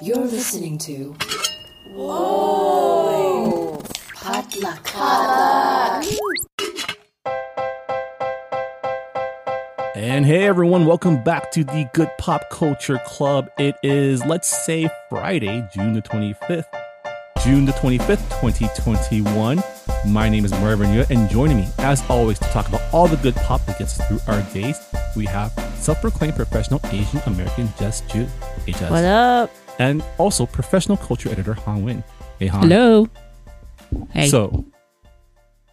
You're listening to. Whoa! Potluck. And hey everyone, welcome back to the Good Pop Culture Club. It is, let's say, Friday, June the 25th. June the 25th, 2021. My name is Marvin Yu, and joining me, as always, to talk about all the good pop that gets us through our days, we have self-proclaimed professional Asian American Jess Ju. Hey Jess. What up? And also professional culture editor Han Win. Hey Han. Hello. Hey. So,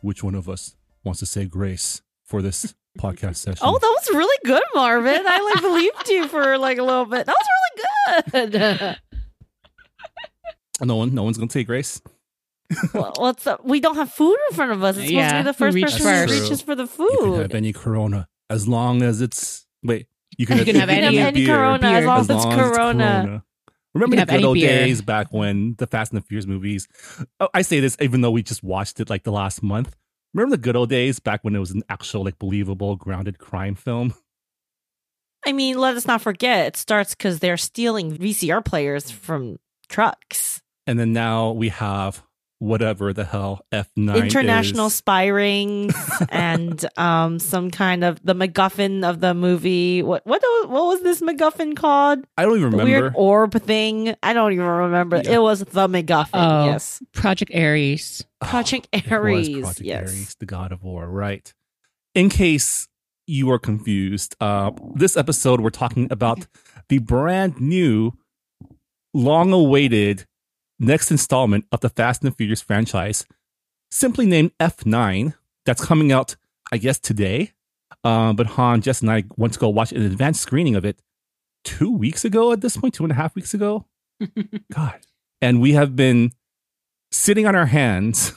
which one of us wants to say grace for this podcast session? oh, that was really good, Marvin. I like believed you for like a little bit. That was really good. no one, no one's gonna say grace. well, what's up? Uh, we don't have food in front of us. It's supposed Yeah, to be the first reach person first. who reaches for the food. You can have food. any Corona as long as it's wait. You can, You can have You can any- have any beer, Corona as long as as it's long as it's Corona. Remember the good old beer. days back when the Fast and the Furious movies. Oh, I say this even though we just watched it like the last month. Remember the good old days back when it was an actual like believable grounded crime film. I mean, let us not forget, it starts because they're stealing VCR players from trucks. And then now we have whatever the hell F nine International is. spy rings and um some kind of the MacGuffin of the movie. What what what was this MacGuffin called? I don't even The remember. weird orb thing. I don't even remember. Yeah. It was the MacGuffin. Oh. Yes, Project Aries. Project It was Ares. Project yes. Ares, the God of War, right? In case you are confused, uh, this episode we're talking about the brand new, long-awaited next installment of the Fast and Furious franchise, simply named F9. That's coming out, I guess, today. Uh, but Han, Jess, and I went to go watch an advanced screening of it two weeks ago. At this point, two and a half weeks ago. God, and we have been sitting on our hands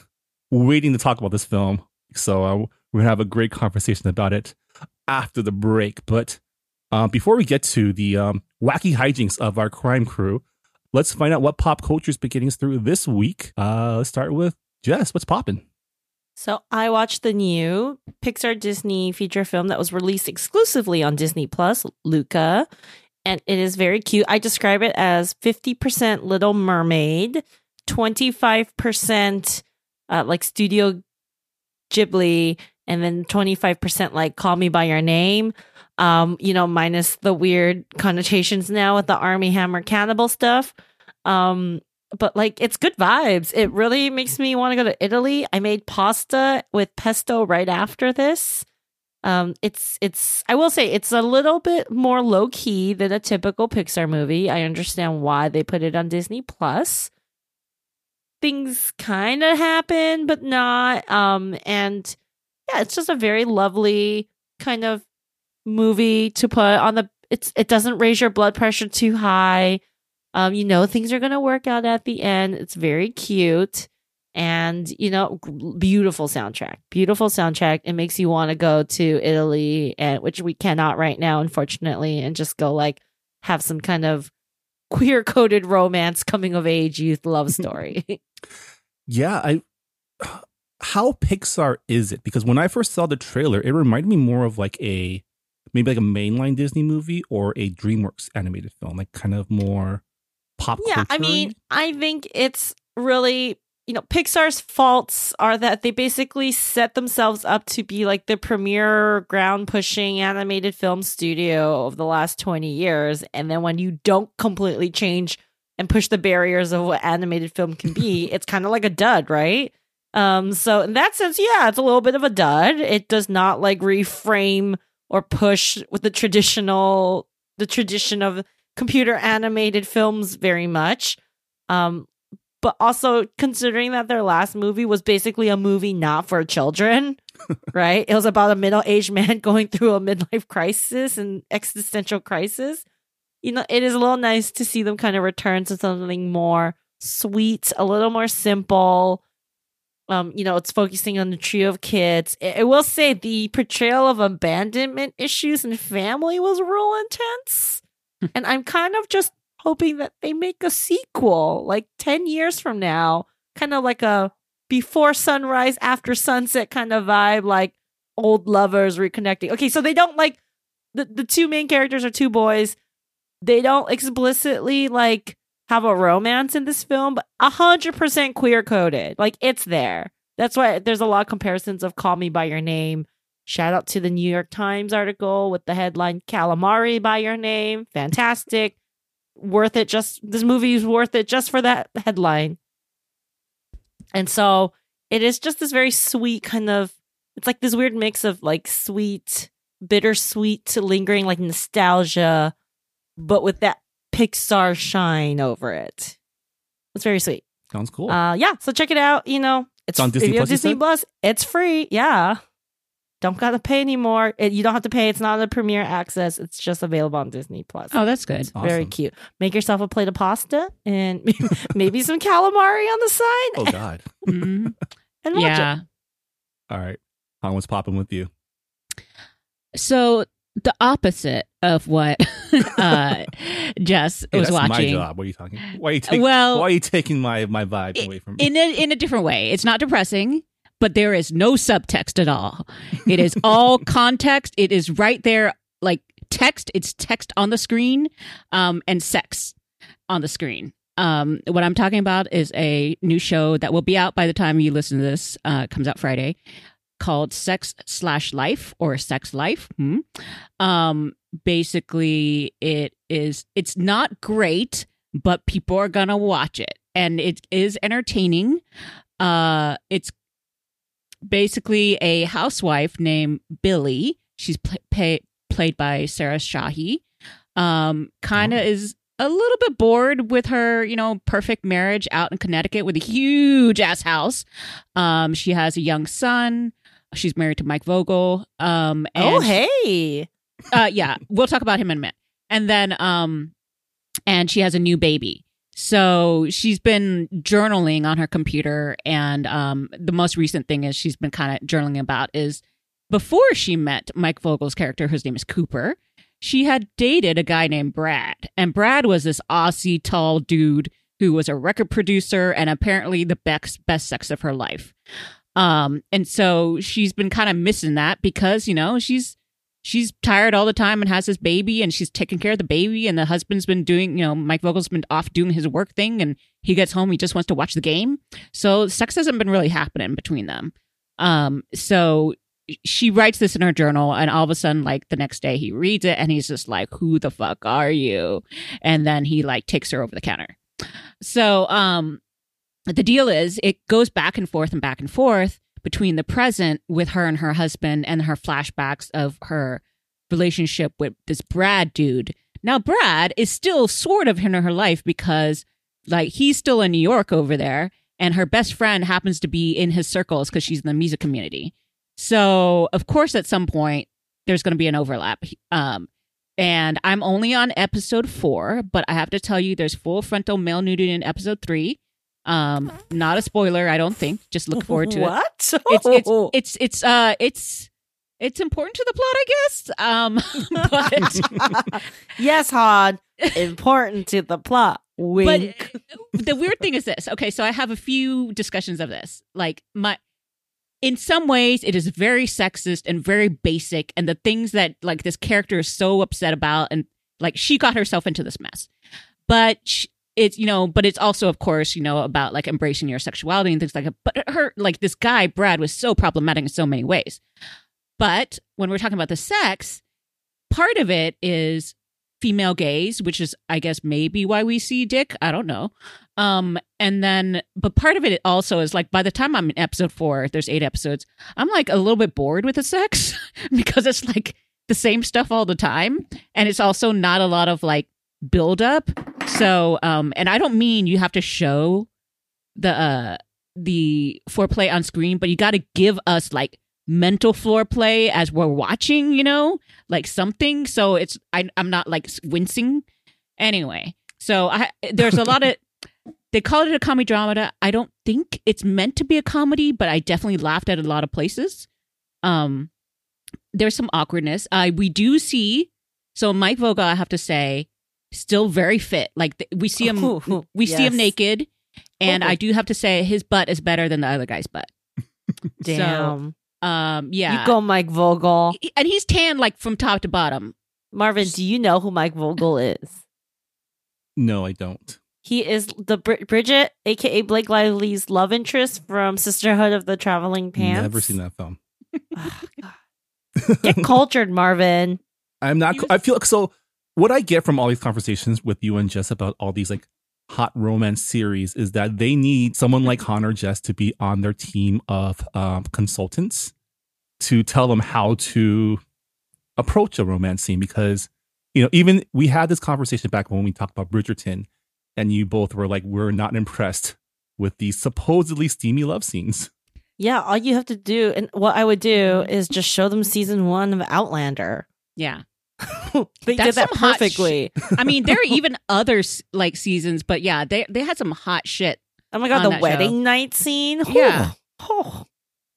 waiting to talk about this film. So uh, we're gonna have a great conversation about it after the break. But uh, before we get to the um, wacky hijinks of our crime crew, let's find out what pop culture is us through this week. Uh, let's start with Jess. What's popping? So I watched the new Pixar Disney feature film that was released exclusively on Disney Plus, Luca, and it is very cute. I describe it as 50% Little Mermaid, 25% uh, like Studio Ghibli, and then 25% like Call Me by Your Name. Um, you know, minus the weird connotations now with the Armie Hammer cannibal stuff. Um, but like it's good vibes. It really makes me want to go to Italy. I made pasta with pesto right after this. Um, it's it's I will say it's a little bit more low key than a typical Pixar movie. I understand why they put it on Disney Plus. Things kind of happen, but not. Um, and yeah, it's just a very lovely kind of movie to put on the. It's it doesn't raise your blood pressure too high. Um, you know things are gonna work out at the end. It's very cute, and you know, beautiful soundtrack. Beautiful soundtrack. It makes you want to go to Italy, and which we cannot right now, unfortunately, and just go like have some kind of queer coded romance, coming of age youth love story. Yeah, I. How Pixar is it? Because when I first saw the trailer, it reminded me more of like a maybe like a mainline Disney movie or a DreamWorks animated film, like kind of more pop. yeah, I mean, I think it's really, you know, Pixar's faults are that they basically set themselves up to be like the premier ground pushing animated film studio of the last 20 years. And then when you don't completely change and push the barriers of what animated film can be, it's kind of like a dud, right? Um, so in that sense, yeah, it's a little bit of a dud. It does not like reframe or push with the traditional the tradition of computer animated films very much. Um, but also considering that their last movie was basically a movie not for children, right? It was about a middle aged man going through a midlife crisis and existential crisis. You know, it is a little nice to see them kind of return to something more sweet, a little more simple. Um, you know, it's focusing on the trio of kids. I will say the portrayal of abandonment issues and family was real intense. and I'm kind of just hoping that they make a sequel like 10 years from now, kind of like a before sunrise, after sunset kind of vibe, like old lovers reconnecting. Okay, so they don't like the, the two main characters are two boys. They don't explicitly like have a romance in this film, but hundred percent queer coded. Like it's there. That's why there's a lot of comparisons of Call Me by Your Name. Shout out to the New York Times article with the headline Calamari by Your Name. Fantastic. worth it just this movie is worth it just for that headline. And so it is just this very sweet kind of it's like this weird mix of like sweet, bittersweet, lingering like nostalgia, but with that Pixar shine over it. It's very sweet. Sounds cool. Uh, yeah, so check it out. You know, it's, on Disney if you have Plus, Disney? Plus. It's free. Yeah, don't gotta pay anymore. It, you don't have to pay. It's not a premiere access. It's just available on Disney Plus. Oh, that's good. Very Awesome. cute. Make yourself a plate of pasta and maybe some calamari on the side, Oh God. Mhm. and watch yeah. it. All right. Han, what's popping with you? So the opposite of what uh, Jess Hey, was that's my watching. job. What are you talking? Why are you taking? Well- why are you taking my my vibe away from me? in a in a different way. It's not depressing, but there is no subtext at all. It is all context. It is right there, like text. It's text on the screen, um, and sex on the screen. Um, what I'm talking about is a new show that will be out by the time you listen to this. Uh, comes out Friday, called Sex Slash Life or Sex Life. Hmm. Um, basically, it is. It's not great, but people are gonna watch it, and it is entertaining. Uh, it's basically a housewife named Billie. She's pl- pay- played by Sarah Shahi. Um, kind of Oh. is a little bit bored with her, you know, perfect marriage out in Connecticut with a huge ass house. Um, she has a young son. She's married to Mike Vogel. Um, and Oh, hey. uh yeah we'll talk about him in a minute and then um and she has a new baby so she's been journaling on her computer and um the most recent thing is she's been kind of journaling about is before she met mike vogel's character whose name is cooper she had dated a guy named brad and brad was this aussie tall dude who was a record producer and apparently the best best sex of her life um and so she's been kind of missing that because you know she's she's tired all the time and has this baby and she's taking care of the baby and the husband's been doing you know mike vogel's been off doing his work thing and he gets home he just wants to watch the game. So sex hasn't been really happening between them. Um so she writes this in her journal and all of a sudden like the next day he reads it and he's just like who the fuck are you? And then he like takes her over the counter. So um the deal is it goes back and forth and back and forth between the present with her and her husband and her flashbacks of her relationship with this Brad dude. Now Brad is still sort of in her life because like he's still in New York over there and her best friend happens to be in his circles because she's in the music community. So of course at some point there's going to be an overlap. Um and I'm only on episode 4, but I have to tell you there's full frontal male nudity in episode 3. Um not a spoiler, I don't think. Just look forward to it what? it's it's it's it's uh it's it's important to the plot, I guess. Um, but yes, Hod. Important to the plot. but the weird thing is this. Okay, so I have a few discussions of this. Like my, in some ways, it is very sexist and very basic, and the things that like this character is so upset about, and like she got herself into this mess. But sh it's you know, but it's also of course you know about like embracing your sexuality and things like that. But her like this guy Brad was so problematic in so many ways. But when we're talking about the sex, part of it is female gaze, which is, I guess, maybe why we see dick. I don't know. Um, and then, but part of it also is like by the time I'm in episode four, there's eight episodes, I'm like a little bit bored with the sex because it's like the same stuff all the time. And it's also not a lot of like build up. So, um, and I don't mean you have to show the, uh, the foreplay on screen, but you got to give us like mental foreplay as we're watching, you know, like something. So it's I, I'm not like wincing. Anyway, so I there's a lot of they call it a comedy drama. I don't think it's meant to be a comedy, but I definitely laughed at a lot of places. Um, there's some awkwardness. Uh, we do see so Mike Vogel. I have to say, still very fit. Like th- we see him, Ooh, we see him naked, and Ooh. I do have to say his butt is better than the other guy's butt. Damn. Um, yeah, You go, Mike Vogel. And he's tan like from top to bottom. Marvin, do you know who Mike Vogel is? No, I don't. He is the Bri- Bridget, aka Blake Lively's love interest from Sisterhood of the Traveling Pants. Never seen that film. Ugh, Get cultured, Marvin. I'm not. You- I feel like so. What I get from all these conversations with you and Jess about all these like hot romance series is that they need someone like Han or Jess to be on their team of um, consultants to tell them how to approach a romance scene because you know even we had this conversation back when we talked about Bridgerton and you both were like we're not impressed with these supposedly steamy love scenes. Yeah, all you have to do, and what I would do is just show them season one of Outlander. Yeah. they That's did that hot sh- perfectly. I mean, there are even other like seasons, but yeah, they they had some hot shit. oh my god, the wedding show. night scene. Yeah. Oh,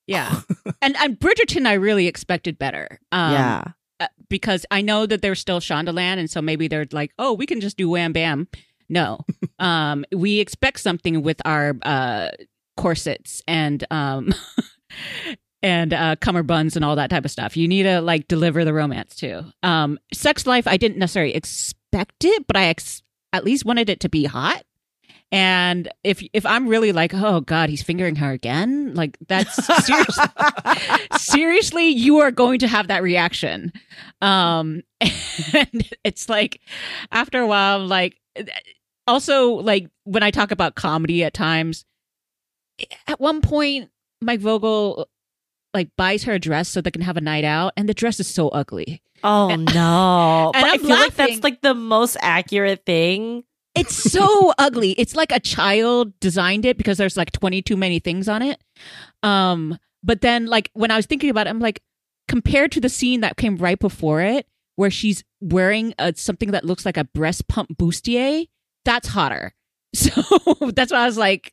Yeah. and and Bridgerton I really expected better. Um yeah. uh, because I know that they're still Shondaland and so maybe they're like, "Oh, we can just do wham bam." No. um we expect something with our uh corsets and um and uh cummerbunds and all that type of stuff. You need to like deliver the romance too. Um sex life I didn't necessarily expect it, but I ex- at least wanted it to be hot. And if if I'm really like, oh god, he's fingering her again, like that's seriously, seriously, you are going to have that reaction. Um, and it's like after a while, I'm like also like when I talk about comedy at times, at one point, Mike Vogel like buys her a dress so they can have a night out, and the dress is so ugly. Oh no! and but I feel like that's like the most accurate thing. It's so ugly. It's like a child designed it because there's like 20 too many things on it. Um, but then like when I was thinking about it, I'm like, compared to the scene that came right before it, where she's wearing a, something that looks like a breast pump bustier, that's hotter. So that's why I was like,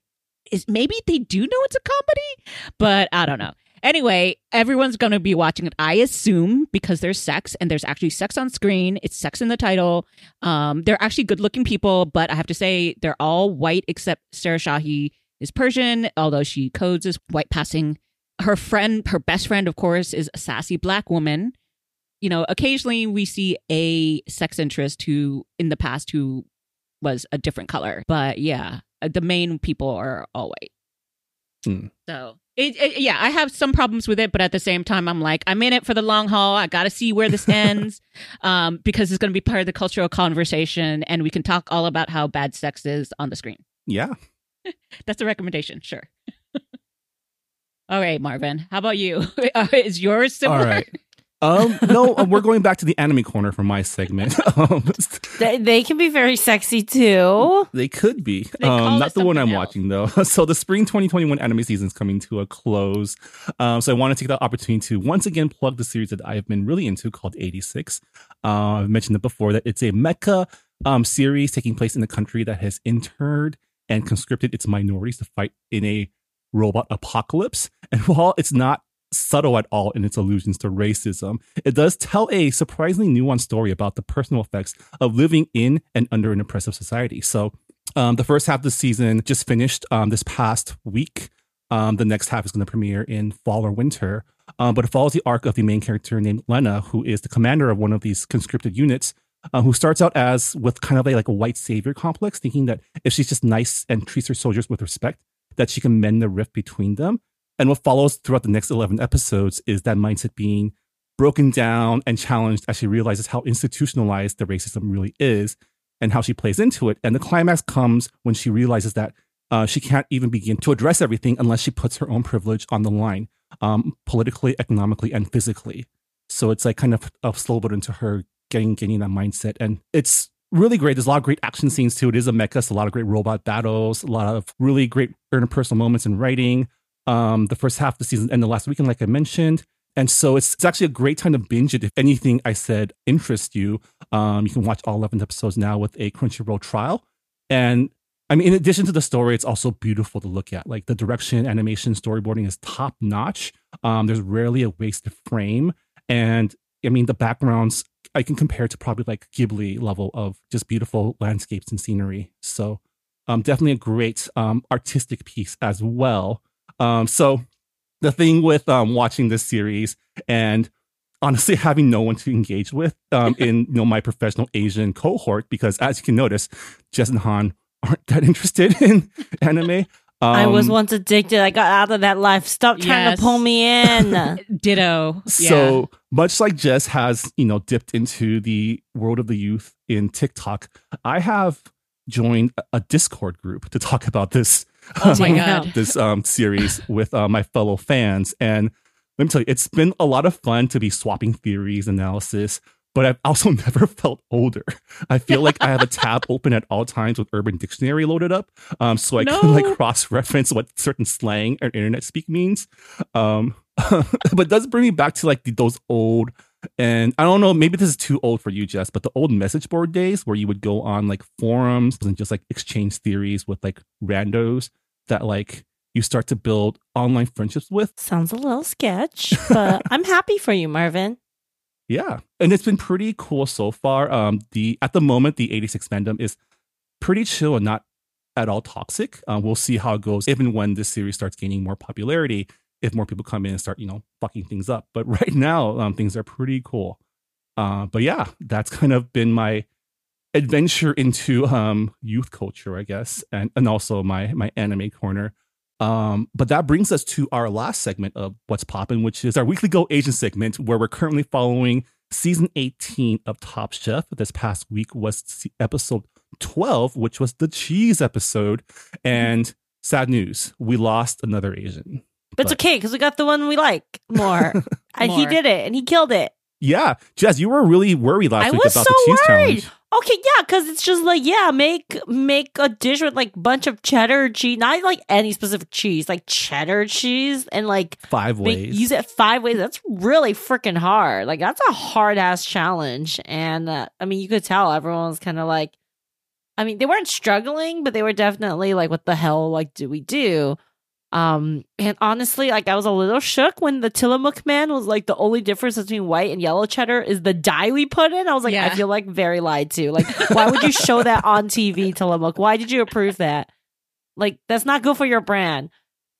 is maybe they do know it's a comedy, but I don't know. Anyway, everyone's going to be watching it, I assume, because there's sex and there's actually sex on screen. It's sex in the title. Um, they're actually good looking people, but I have to say they're all white except Sarah Shahi is Persian, although she codes as white passing. Her friend, her best friend, of course, is a sassy black woman. You know, occasionally we see a sex interest who, in the past, who was a different color. But yeah, uh, the main people are all white. Hmm. So, it, it, yeah, I have some problems with it, but at the same time, I'm like, I'm in it for the long haul. I got to see where this ends um, because it's going to be part of the cultural conversation, and we can talk all about how bad sex is on the screen. Yeah. That's a recommendation, sure. all right, Marvin, how about you? is yours similar? All right. Um, no, uh, we're going back to the anime corner for my segment. um, They, they can be very sexy too. they could be. They Um, not the one I'm else. watching though. so the spring 2021 anime season is coming to a close. Um, so I want to take the opportunity to once again plug the series that I've been really into called 86. Uh, I've mentioned it before that it's a mecha um, series taking place in a country that has interred and conscripted its minorities to fight in a robot apocalypse. And while it's not subtle at all in its allusions to racism, it does tell a surprisingly nuanced story about the personal effects of living in and under an oppressive society. So, um, the first half of the season just finished um, this past week. Um, the next half is going to premiere in fall or winter. Um, but it follows the arc of the main character named Lena, who is the commander of one of these conscripted units, uh, who starts out as with kind of a like a white savior complex, thinking that if she's just nice and treats her soldiers with respect, that she can mend the rift between them. And what follows throughout the next 11 episodes is that mindset being broken down and challenged as she realizes how institutionalized the racism really is and how she plays into it. And the climax comes when she realizes that uh, she can't even begin to address everything unless she puts her own privilege on the line, um, politically, economically, and physically. So it's like kind of a slow build into her getting getting that mindset, and it's really great. There's a lot of great action scenes too. It is a mecha, a lot of great robot battles, a lot of really great interpersonal moments in writing. Um, the first half of the season and the last weekend, like I mentioned. And so it's, it's actually a great time to binge it. If anything I said interests you, um, you can watch all 11 episodes now with a Crunchyroll trial. And I mean, in addition to the story, it's also beautiful to look at. Like the direction, animation, storyboarding is top notch. Um, there's rarely a wasted frame. And I mean, the backgrounds I can compare to probably like Ghibli level of just beautiful landscapes and scenery. So um, definitely a great um, artistic piece as well. Um, so the thing with um, watching this series and honestly having no one to engage with um, in you know my professional Asian cohort because as you can notice, Jess and Han aren't that interested in anime. Um, I was once addicted. I got out of that life. Stop trying Yes. to pull me in. Ditto. So much like Jess has, you know, dipped into the world of the youth in TikTok, I have joined a- a Discord group to talk about this. Oh my god. this um, series with uh, my fellow fans, and let me tell you, it's been a lot of fun to be swapping theories, analysis. But I've also never felt older. I feel like I have a tab open at all times with Urban Dictionary loaded up, um, so I No. can like cross-reference what certain slang or internet speak means. Um, but it does bring me back to like the, those old and I don't know, maybe this is too old for you, Jess, but the old message board days where you would go on like forums and just like exchange theories with like randos that like you start to build online friendships with. Sounds a little sketch, but I'm happy for you, Marvin. Yeah. And it's been pretty cool so far. Um the at the moment the 86 fandom is pretty chill and not at all toxic. Um, we'll see how it goes even when this series starts gaining more popularity, if more people come in and start, you know, fucking things up. But right now, um, things are pretty cool. Uh, but yeah, that's kind of been my adventure into um youth culture, I guess, and and also my my anime corner. Um, but that brings us to our last segment of What's Poppin', which is our weekly Go Asian segment, where we're currently following season 18 of Top Chef. This past week was episode 12, which was the cheese episode. And sad news, we lost another Asian. But it's okay because we got the one we like more. and he did it and he killed it. Yeah, Jess, you were really worried last I week was about so the cheese worried. challenge. Okay, yeah, because it's just like, yeah, make make a dish with like bunch of cheddar cheese, not like any specific cheese, like cheddar cheese, and like Five make, ways. use it five ways. That's really freaking hard. Like that's a hard ass challenge. And uh, I mean, you could tell everyone was kind of like, I mean, they weren't struggling, but they were definitely like, what the hell? Like, do we do? Um, and honestly, like I was a little shook when the Tillamook man was like the only difference between white and yellow cheddar is the dye we put in. I was like, I feel like very lied to. Like, why would you show that on TV, Tillamook? Why did you approve that? Like, that's not good for your brand.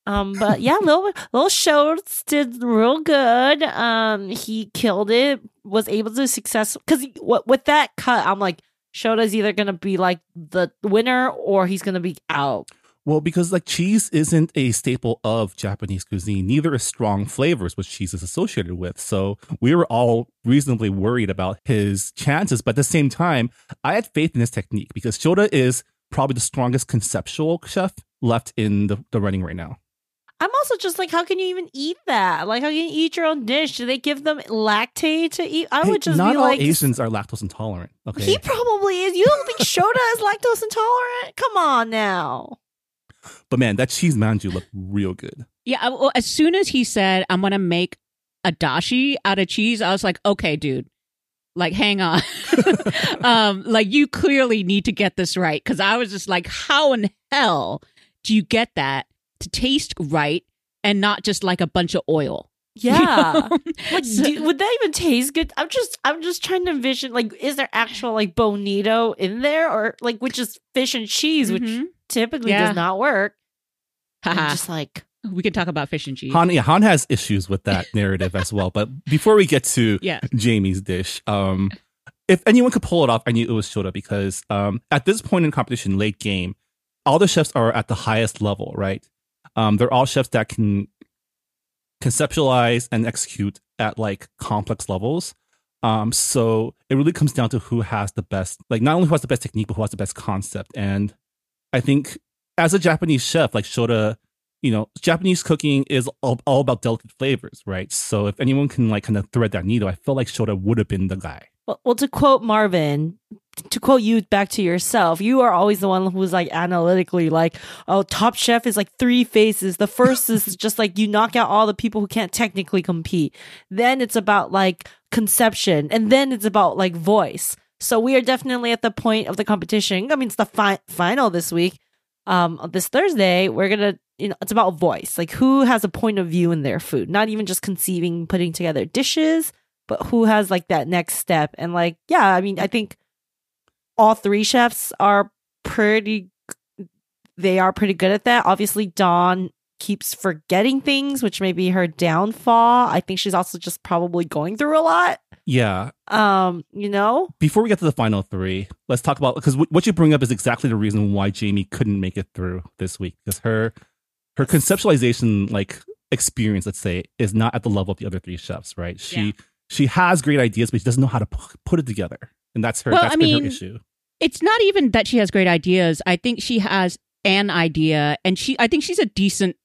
Um, but yeah, Lil Lil Schultz did real good. Um, he killed it. Was able to success because what with that cut, I'm like, Shota's either gonna be like the winner or he's gonna be out. Well, because like cheese isn't a staple of Japanese cuisine, neither is strong flavors, which cheese is associated with. So we were all reasonably worried about his chances. But at the same time, I had faith in his technique because Shota is probably the strongest conceptual chef left in the, the running right now. I'm also just like, how can you even eat that? Like, how can you eat your own dish? Do they give them Lactaid to eat? I Hey, would just not be all like, Asians are lactose intolerant. Okay. he probably is. You don't think Shota is lactose intolerant? Come on now. But man, that cheese manju looked real good. Yeah, well, as soon as he said, I'm going to make a dashi out of cheese, I was like, okay, dude, like, hang on. um, like, you clearly need to get this right. Cause I was just like, how in hell do you get that to taste right and not just like a bunch of oil? You Yeah. know? Like, do- would that even taste good? I'm just, I'm just trying to envision. Like, is there actual like bonito in there, or like which is fish and cheese, which Mhm. Typically Yeah. does not work? I'm just like, we can talk about fish and cheese. Han, yeah, Han has issues with that narrative as well. But before we get to Yeah. Jamie's dish, um, if anyone could pull it off, I knew it was Shota because um, at this point in competition, late game, all the chefs are at the highest level, right? Um, they're all chefs that can conceptualize and execute at like complex levels. Um, so it really comes down to who has the best, like not only who has the best technique, but who has the best concept. And I think as a Japanese chef, like Shota, you know, Japanese cooking is all, all about delicate flavors, right? So if anyone can like kind of thread that needle, I feel like Shota would have been the guy. well, well, to quote Marvin, to quote you back to yourself, you are always the one who's like analytically like, oh, Top Chef is like three phases. The first is just like you knock out all the people who can't technically compete. Then it's about like conception, and then it's about like voice. So we are definitely at the point of the competition. I mean, it's the fi- final this week. Um, this Thursday, we're gonna, you know, it's about voice. Like who has a point of view in their food, not even just conceiving, putting together dishes, but who has like that next step. And like, yeah, I mean, I think all three chefs are pretty they are pretty good at that. Obviously, Dawn keeps forgetting things, which may be her downfall. I think she's also just probably going through a lot. Yeah. Um, you know? Before we get to the final three, let's talk about because what you bring up is exactly the reason why Jamie couldn't make it through this week because her her conceptualization like experience, let's say, is not at the level of the other three chefs. Right? She Yeah. she has great ideas, but she doesn't know how to pu- put it together, and that's her. Well, that's I been mean, her issue. it's not even that she has great ideas. I think she has an idea and she I think she's a decent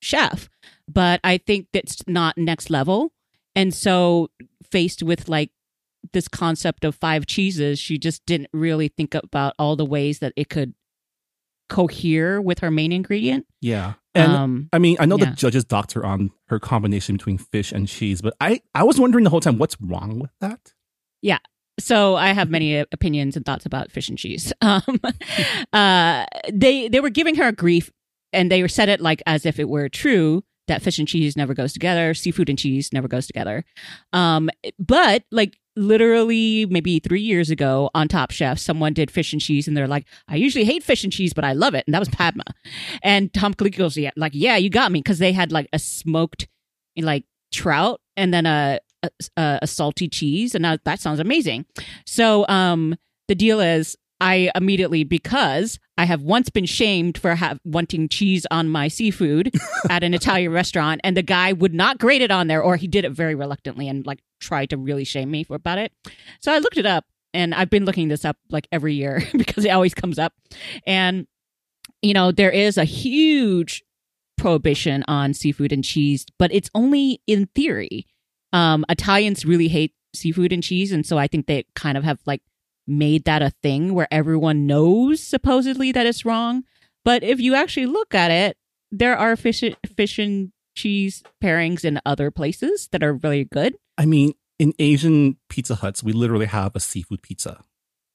chef, but I think that's not next level. And so faced with like this concept of five cheeses, she just didn't really think about all the ways that it could cohere with her main ingredient. Yeah, and um I mean, I know yeah. the judges docked her on her combination between fish and cheese, but I I was wondering the whole time what's wrong with that. Yeah. So I have many uh, opinions and thoughts about fish and cheese. Um, uh, they they were giving her grief, and they said it like as if it were true that fish and cheese never goes together, seafood and cheese never goes together. Um, but like literally maybe three years ago on Top Chef, someone did fish and cheese, and they're like, "I usually hate fish and cheese, but I love it," and that was Padma. And Tom Colicchio goes, "Yeah, like yeah, you got me," because they had like a smoked like trout and then a a, a, salty cheese, and that sounds amazing. So, um, the deal is, I immediately because I have once been shamed for have, wanting cheese on my seafood at an Italian restaurant, and the guy would not grate it on there, or he did it very reluctantly and like tried to really shame me for about it. So I looked it up, and I've been looking this up like every year because it always comes up, and you know there is a huge prohibition on seafood and cheese, but it's only in theory. Um, Italians really hate seafood and cheese, and so I think they kind of have like made that a thing where everyone knows supposedly that it's wrong. But if you actually look at it, there are fish fish and cheese pairings in other places that are really good. I mean, in Asian Pizza Huts, we literally have a seafood pizza.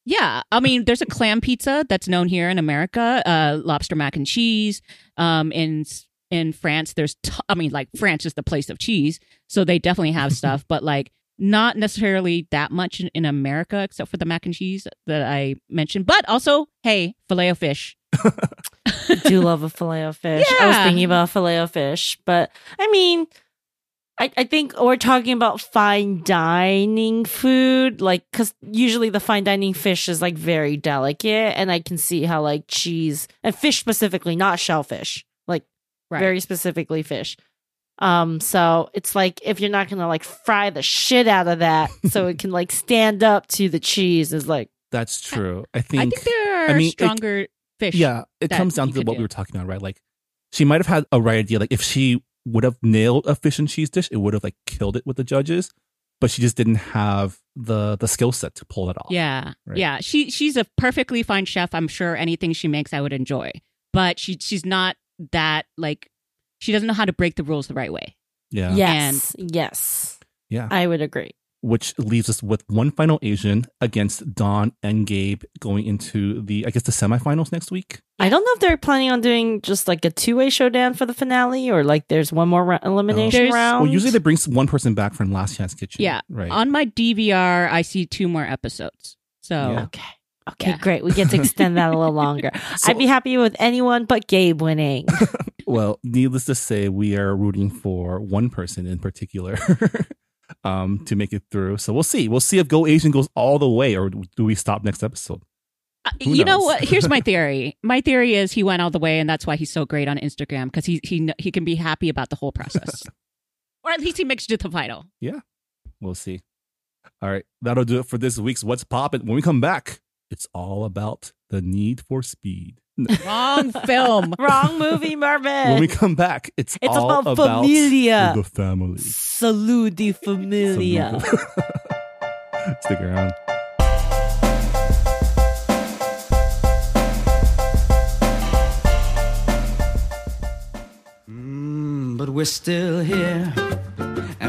Yeah, I mean, there's a clam pizza that's known here in America, uh, lobster mac and cheese. Um, in in France, there's, t- I mean, like France is the place of cheese, so they definitely have stuff, but like not necessarily that much in, in America, except for the mac and cheese that I mentioned. But also, hey, filet of fish. Do love a filet of fish. I was thinking about filet of fish, but I mean, I, I think we're talking about fine dining food, like, because usually the fine dining fish is like very delicate, and I can see how like cheese and fish specifically, not shellfish, like Right. very specifically fish. Um, so it's like if you're not gonna like fry the shit out of that, so it can like stand up to the cheese, is like That's true. I think. I think there are I mean, it- stronger fish. yeah, it comes down to what do. we were talking about, right? Like, she might have had a right idea. Like, if she would have nailed a fish and cheese dish, it would have like killed it with the judges. But she just didn't have the the skill set to pull it off. Yeah, Right. yeah. She she's a perfectly fine chef. I'm sure anything she makes, I would enjoy. But she she's not that like she doesn't know how to break the rules the right way. yeah, yes, yes, yeah. I would agree. Which leaves us with one final Asian against Dawn and Gabe going into the, I guess, the semifinals next week. I don't know if they're planning on doing just like a two way showdown for the finale or like there's one more ra- elimination There's- round. Well, usually they bring one person back from Last Chance Kitchen. Yeah. right. On my DVR, I see two more episodes. So Yeah. okay. Okay, Yeah. great. We get to extend that a little longer. So- I'd be happy with anyone but Gabe winning. Well, needless to say, we are rooting for one person in particular um, to make it through. So we'll see. We'll see if Go Asian goes all the way, or do we stop next episode? Uh, Who you know what? Here's my theory. My theory is he went all the way, and that's why he's so great on Instagram because he he he can be happy about the whole process, or at least he makes it to the final. Yeah, we'll see. All right, that'll do it for this week's What's Poppin'. When we come back, it's all about the need for speed. Wrong film. Wrong movie, Marvin. When we come back, it's, It's all about familia. the family. Salud di familia. Stick around. Mm, but we're still here, and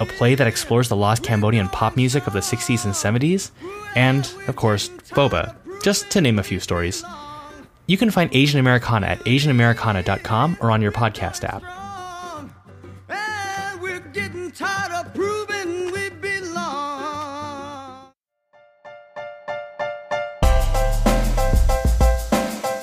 a play that explores the lost Cambodian pop music of the 60s and 70s, and, of course, Boba, just to name a few stories. You can find Asian Americana at asianamericana.com or on your podcast app. And we're getting tired of proving we belong.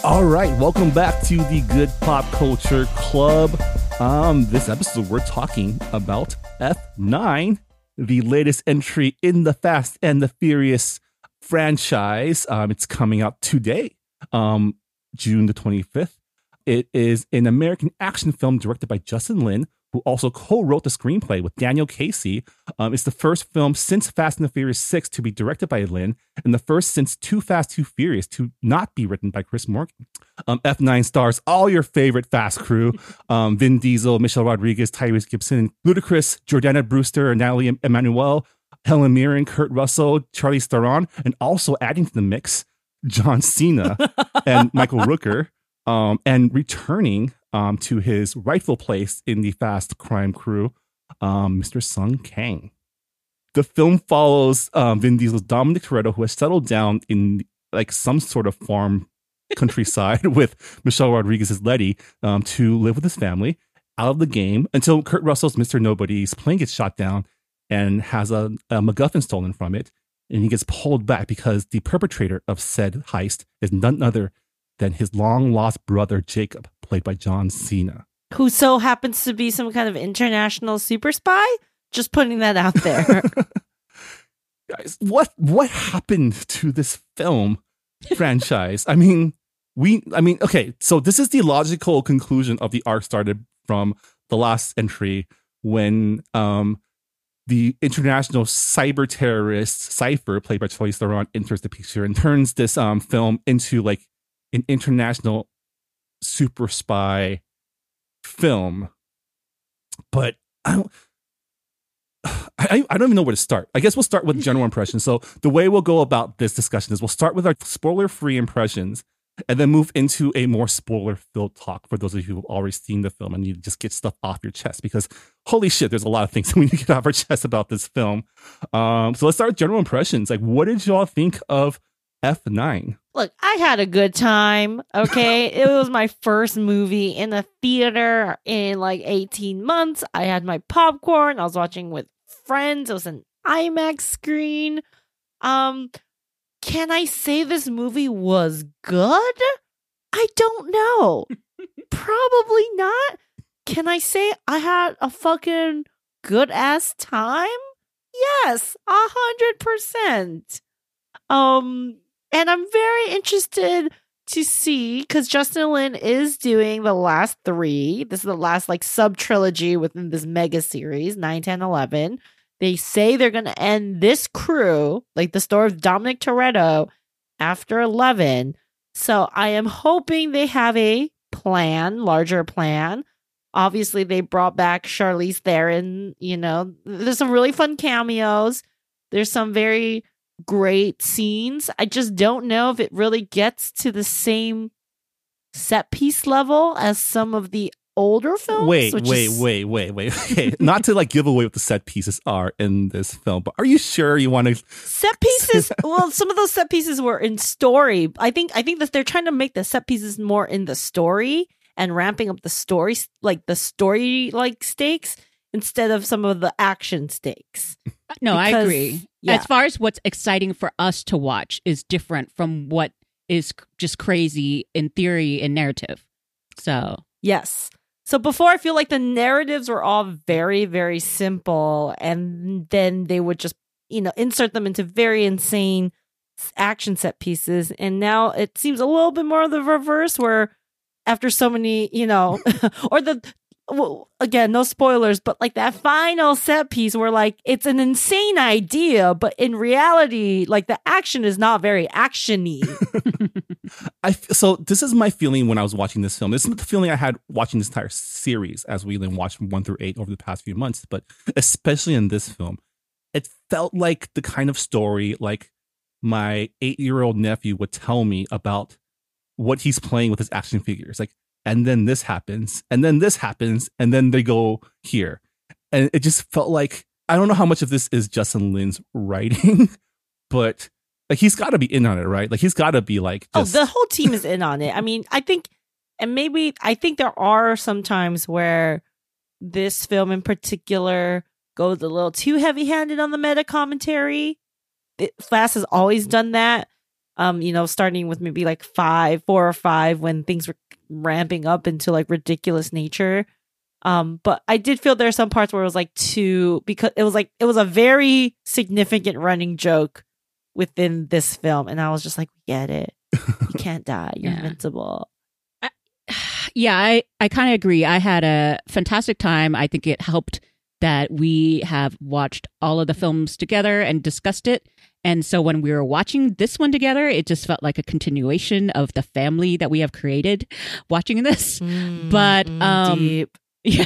All right, welcome back to the Good Pop Culture Club. Um, this episode we're talking about F9, the latest entry in the Fast and the Furious franchise. Um, it's coming out today, um, June the 25th. It is an American action film directed by Justin Lin, who also co-wrote the screenplay with Daniel Casey. Um, it's the first film since Fast and the Furious 6 to be directed by Lin, and the first since Too Fast, Too Furious to not be written by Chris Morgan. Um, F9 stars all your favorite Fast crew: um, Vin Diesel, Michelle Rodriguez, Tyrese Gibson, Ludacris, Jordana Brewster, Nathalie Emmanuel, Helen Mirren, Kurt Russell, Charlize Theron, and also adding to the mix, John Cena and Michael Rooker, um, and returning um, to his rightful place in the fast crime crew, um, Mr. Sung Kang. The film follows um, Vin Diesel's Dominic Toretto, who has settled down in like some sort of farm countryside with Michelle Rodriguez's Letty um, to live with his family out of the game until Kurt Russell's Mr. Nobody's plane gets shot down and has a, a MacGuffin stolen from it. And he gets pulled back because the perpetrator of said heist is none other than his long lost brother Jacob, played by John Cena. Who so happens to be some kind of international super spy? Just putting that out there. Guys, what what happened to this film franchise? I mean, we I mean, okay, so this is the logical conclusion of the arc started from the last entry when um the international cyber terrorist Cypher, played by Charlize Theron, enters the picture and turns this um film into like an international super spy film. But I don't I, I don't even know where to start. I guess we'll start with general impressions. So the way we'll go about this discussion is we'll start with our spoiler-free impressions and then move into a more spoiler-filled talk for those of you who've already seen the film and you just get stuff off your chest because holy shit, there's a lot of things we need to get off our chest about this film. Um, so let's start with general impressions. Like, what did y'all think of F9? Look, I had a good time. Okay. it was my first movie in the theater in like 18 months. I had my popcorn. I was watching with friends. It was an IMAX screen. Um, can I say this movie was good? I don't know. Probably not. Can I say I had a fucking good ass time? Yes, a hundred percent. Um, and I'm very interested to see because Justin Lin is doing the last three. This is the last like sub trilogy within this mega series 9, 10, 11. They say they're going to end this crew, like the story of Dominic Toretto, after 11. So I am hoping they have a plan, larger plan. Obviously, they brought back Charlize Theron. You know, there's some really fun cameos. There's some very great scenes. I just don't know if it really gets to the same set piece level as some of the older films. Wait, which wait, is- wait, wait, wait. Okay, not to like give away what the set pieces are in this film, but are you sure you want to? set pieces well some of those set pieces were in story i think i think that they're trying to make the set pieces more in the story and ramping up the story like the story like stakes instead of some of the action stakes No, I agree. yeah. As far as what's exciting for us to watch is different from what is just crazy in theory and narrative. So, yes so before i feel like the narratives were all very very simple and then they would just you know insert them into very insane action set pieces and now it seems a little bit more of the reverse where after so many you know or the well, again no spoilers but like that final set piece where like it's an insane idea but in reality like the action is not very actiony I so this is my feeling when I was watching this film. This is the feeling I had watching this entire series as we then watched one through eight over the past few months, but especially in this film, it felt like the kind of story like my eight year old nephew would tell me about what he's playing with his action figures. Like, and then this happens, and then this happens, and then they go here. And it just felt like I don't know how much of this is Justin Lin's writing, but like he's got to be in on it, right? Like he's got to be like, oh, just, Oh, the whole team is in on it. I mean, I think, and maybe I think there are some times where this film in particular goes a little too heavy handed on the meta commentary. It, Fast has always done that. Um, you know, starting with maybe like five, four or five when things were ramping up into like ridiculous nature. Um, but I did feel there are some parts where it was like too because it was like it was a very significant running joke within this film, and I was just like, get it. You can't die. You're Yeah. invincible. yeah, I, I kind of agree. I had a fantastic time. I think it helped that we have watched all of the films together and discussed it. And so when we were watching this one together, it just felt like a continuation of the family that we have created watching this. But, Mm, um, deep. Yeah.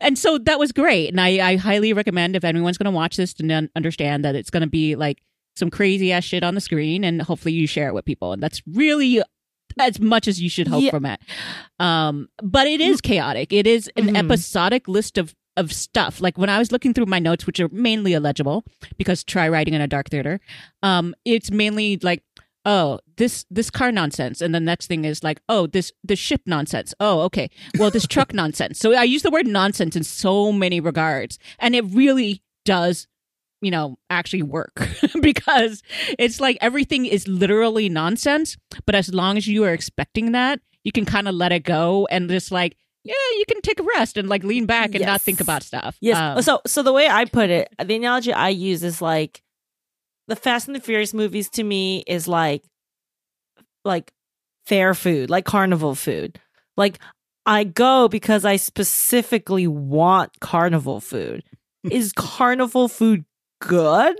and so that was great. And I, I highly recommend if anyone's going to watch this to un- understand that it's going to be like some crazy ass shit on the screen and hopefully you share it with people. And that's really as much as you should hope Yeah. from it. Um, but it is chaotic. It is an Mhm. episodic list of of stuff. Like when I was looking through my notes, which are mainly illegible because try writing in a dark theater, um, it's mainly like oh this this car nonsense. And the next thing is like oh this this ship nonsense. Oh okay. Well this truck nonsense. So i use the word nonsense in so many regards. And it really does you know actually work because it's like everything is literally nonsense. But as long as you are expecting that you can kind of let it go and just like yeah you can take a rest and like lean back and not think about stuff Yes. Um, so so the way I put it, the analogy I use is like the Fast and the Furious movies to me is like like fair food, like carnival food. Like I go because I specifically want carnival food. is carnival food good?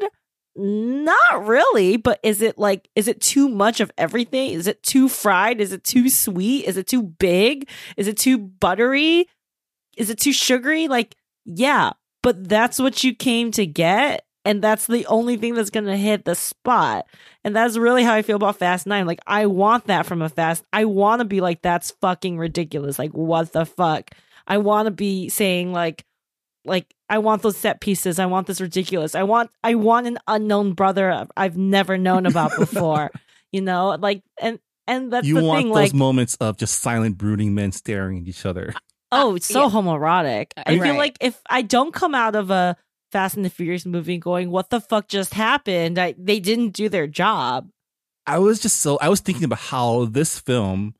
Not really, but is it like is it too much of everything? Is it too fried? Is it too sweet? Is it too big? Is it too buttery? Is it too sugary? Like, yeah, but that's what you came to get, and that's the only thing that's gonna hit the spot. And that's really how I feel about Fast Nine. Like, I want that from a Fast. I want to be like, that's fucking ridiculous. Like, what the fuck? I want to be saying like, like I want those set pieces. I want this ridiculous. I want I want an unknown brother I've never known about before. you know, like and and that's you the want thing. those Like, moments of just silent, brooding men staring at each other. oh, uh, it's so yeah. homoerotic. Uh, I feel like if I don't come out of a Fast and the Furious movie going, "What the fuck just happened?" I, they didn't do their job. I was just so I was thinking about how this film,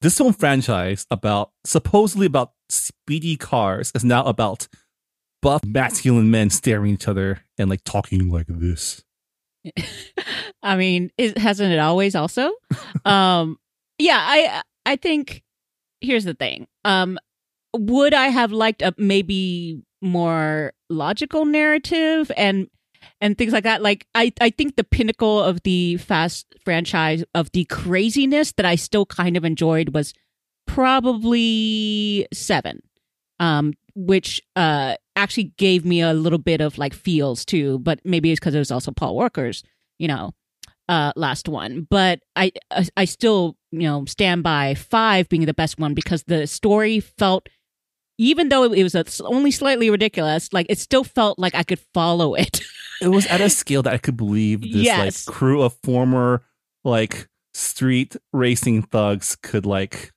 this film franchise about supposedly about speedy cars is now about buff masculine men staring at each other and like talking like this. I mean, it hasn't it always also? um yeah, I I think here's the thing. Um would I have liked a maybe more logical narrative and and things like that? Like I I think the pinnacle of the Fast franchise of the craziness that I still kind of enjoyed was probably 7. Um which uh actually gave me a little bit of like feels too, but maybe it's because it was also Paul Walker's, you know, uh last one. But I I, I still you know stand by five being the best one because the story felt. Even though it was a, only slightly ridiculous, like it still felt like I could follow it. It was at a scale that I could believe this Yes. like crew of former like street racing thugs could like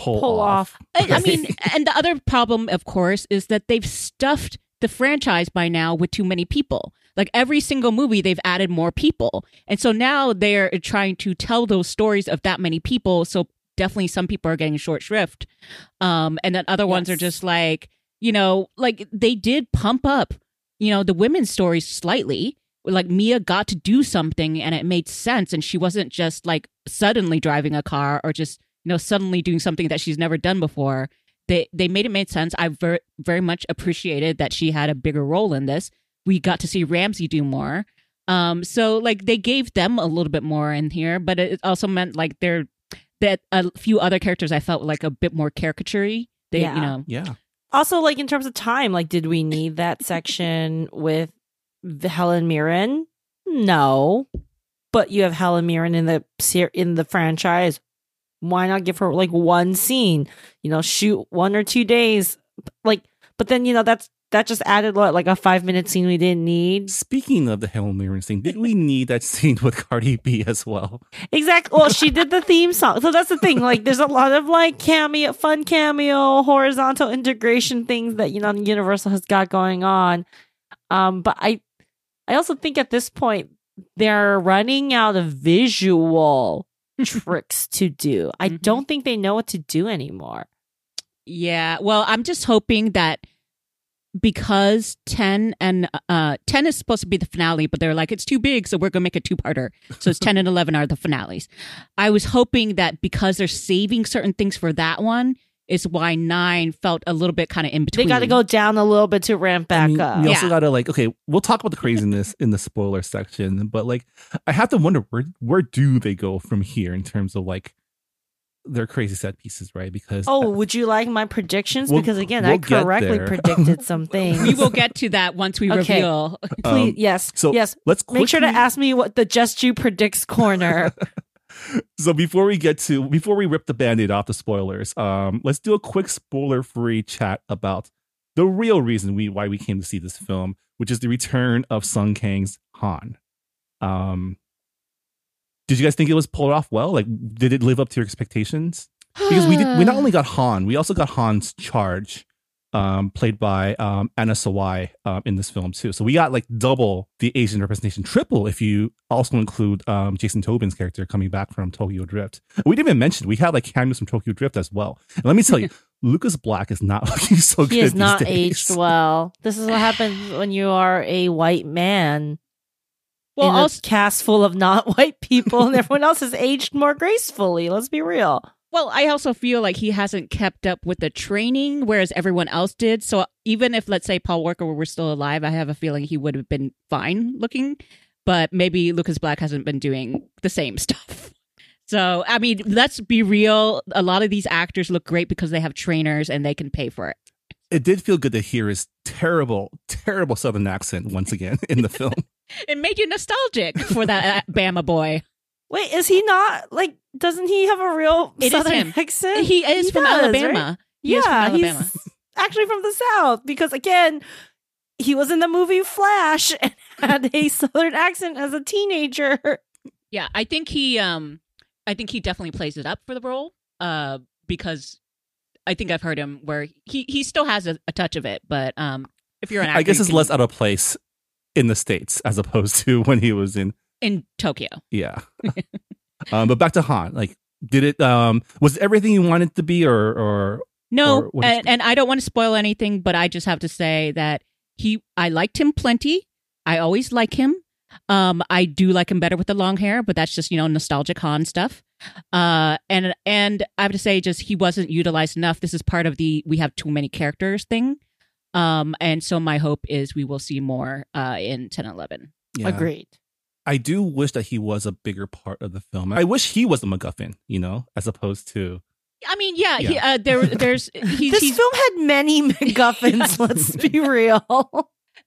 pull, Pull off. I, I mean, and the other problem, of course, is that they've stuffed the franchise by now with too many people. Like every single movie, they've added more people. And so now they're trying to tell those stories of that many people. So definitely some people are getting short shrift. Um, and then other ones are just like, you know, like they did pump up, you know, the women's stories slightly. Like Mia got to do something and it made sense. And she wasn't just like suddenly driving a car or just, you know, suddenly doing something that she's never done before. They they made it made sense. I very very much appreciated that she had a bigger role in this. We got to see Ramsey do more. Um, so like they gave them a little bit more in here, but it also meant like they're that a few other characters I felt like a bit more caricaturey. They Yeah. you know yeah. Also, like in terms of time, like did we need that section with Helen Mirren? No, but you have Helen Mirren in the ser- in the franchise. Why not give her like one scene? You know, shoot one or two days. Like, but then you know that's that just added what, like a five minute scene we didn't need. Speaking of the Helen Mirren scene, did we need that scene with Cardi B as well? Exactly. Well, she did the theme song, so that's the thing. Like, there's a lot of like cameo, fun cameo, horizontal integration things that you know Universal has got going on. Um, but I, I also think at this point they're running out of visual tricks to do. I Mhm. don't think they know what to do anymore. Yeah. Well, I'm just hoping that because 10 and uh 10 is supposed to be the finale, but they're like it's too big, so we're going to make a two-parter. So it's 10 and 11 are the finales. I was hoping that because they're saving certain things for that one is why 9 felt a little bit kind of in between. They got to go down a little bit to ramp back I mean, up. We also Yeah. gotta like, okay, we'll talk about the craziness in the spoiler section, but like, I have to wonder where where do they go from here in terms of like their crazy set pieces, right? Because Oh, would you like my predictions? We'll- because again, we'll I correctly predicted some things. we will get to that once we Okay. reveal. Please, Um, yes, so yes. let's Make sure to ask me what the Just You predicts corner. So before we get to before we rip the band-aid off the spoilers, um, let's do a quick spoiler-free chat about the real reason we why we came to see this film, which is the return of Sung Kang's Han. Um, did you guys think it was pulled off well? Like, did it live up to your expectations? Because we did, we not only got Han, we also got Han's charge, um, played by um, Anna Sawai um, in this film too. So we got like double the Asian representation, triple if you also include um, Jason Tobin's character coming back from Tokyo Drift. We didn't even mention we had like cameos from Tokyo Drift as well. And let me tell you, Lucas Black is not looking so good. he is these not days. aged well. This is what happens when you are a white man Well, in a also, cast full of not white people, and everyone else has aged more gracefully. Let's be real. Well, I also feel like he hasn't kept up with the training, whereas everyone else did. So even if, let's say, Paul Walker were still alive, I have a feeling he would have been fine looking. But maybe Lucas Black hasn't been doing the same stuff. So, I mean, let's be real. A lot of these actors look great because they have trainers and they can pay for it. It did feel good to hear his terrible, terrible Southern accent once again in the film. It made you nostalgic for that uh, Bama boy. Wait, is he not like? Doesn't he have a real It is southern him. accent? He is from does, Alabama. right? He is from yeah, Alabama. he's actually from the south because again, he was in the movie Flash and had a southern accent as a teenager. Yeah, I think he um I think he definitely plays it up for the role. Uh because I think I've heard him where he he still has a, a touch of it, but um if you're an actor I guess you it's can- less out of place in the states as opposed to when he was in in Tokyo. Yeah. um, but back to Han. Like, did it? Um, was everything you wanted to be, or or Or No, what did and, and I don't want to spoil anything, but I just have to say that he I liked him plenty. I always like him. Um, I do like him better with the long hair, but that's just you know nostalgic Han stuff. Uh, and and I have to say, just he wasn't utilized enough. This is part of the we have too many characters thing. Um, and so my hope is we will see more uh in 10 11. yeah. Agreed. I do wish that he was a bigger part of the film. I wish he was the MacGuffin, you know, as opposed to I mean, yeah, He, uh, there there's he's, this he's film had many MacGuffins. let's be real.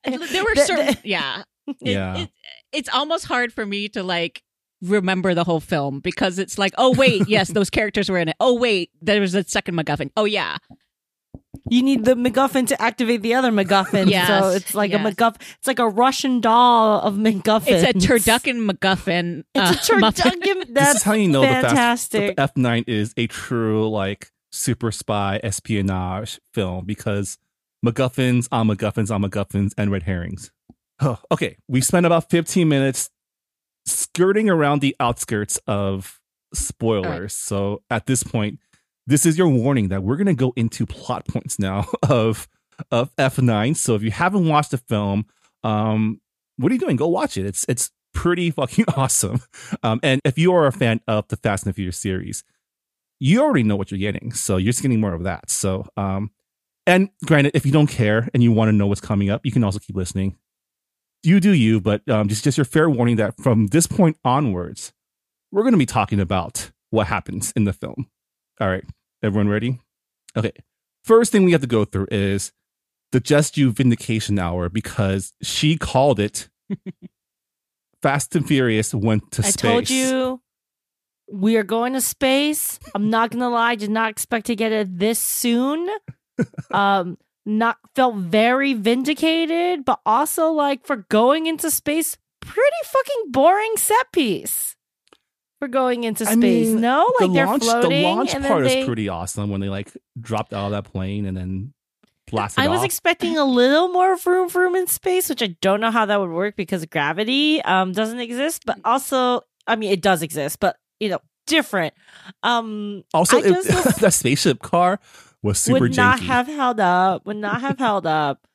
there were certain the- yeah It- Yeah. it- it's almost hard for me to like remember the whole film because it's like oh wait yes those characters were in it oh wait there was a second MacGuffin oh yeah You need the MacGuffin to activate the other MacGuffin. Yes, so it's like yes. a MacGuffin. It's like a Russian doll of MacGuffins. it's a turducken MacGuffin It's a uh, muffin. turducken. this That's is how you know the fantastic. F nine is a true like super spy espionage film because MacGuffins on MacGuffins on MacGuffins and red herrings. Oh, okay, we spent about fifteen minutes skirting around the outskirts of spoilers. So at this point, this is your warning that we're going to go into plot points now of of F nine. So if you haven't watched the film, um, what are you doing? Go watch it. It's it's pretty fucking awesome. Um, and if you are a fan of the Fast and the Furious series, you already know what you're getting. So you're just getting more of that. So um, and granted, if you don't care and you want to know what's coming up, you can also keep listening. You do you, but um, just just your fair warning that from this point onwards, we're going to be talking about what happens in the film. All right, everyone ready? Okay. First thing we have to go through is the Just You Vindication Hour because she called it Fast and Furious went to I space. I told you we are going to space. I'm not gonna lie, I did not expect to get it this soon. um, not felt very vindicated, but also like for going into space, pretty fucking boring set piece. For going into I space, mean, no, like the they're launch, floating. the launch part they, is pretty awesome when they like dropped out of that plane and then blasted I was off. expecting a little more vroom vroom in space, which I don't know how that would work because gravity um doesn't exist. But also, I mean, it does exist, but you know, different. Um, also, I was- that spaceship car was super would not have held up. Would not have held up.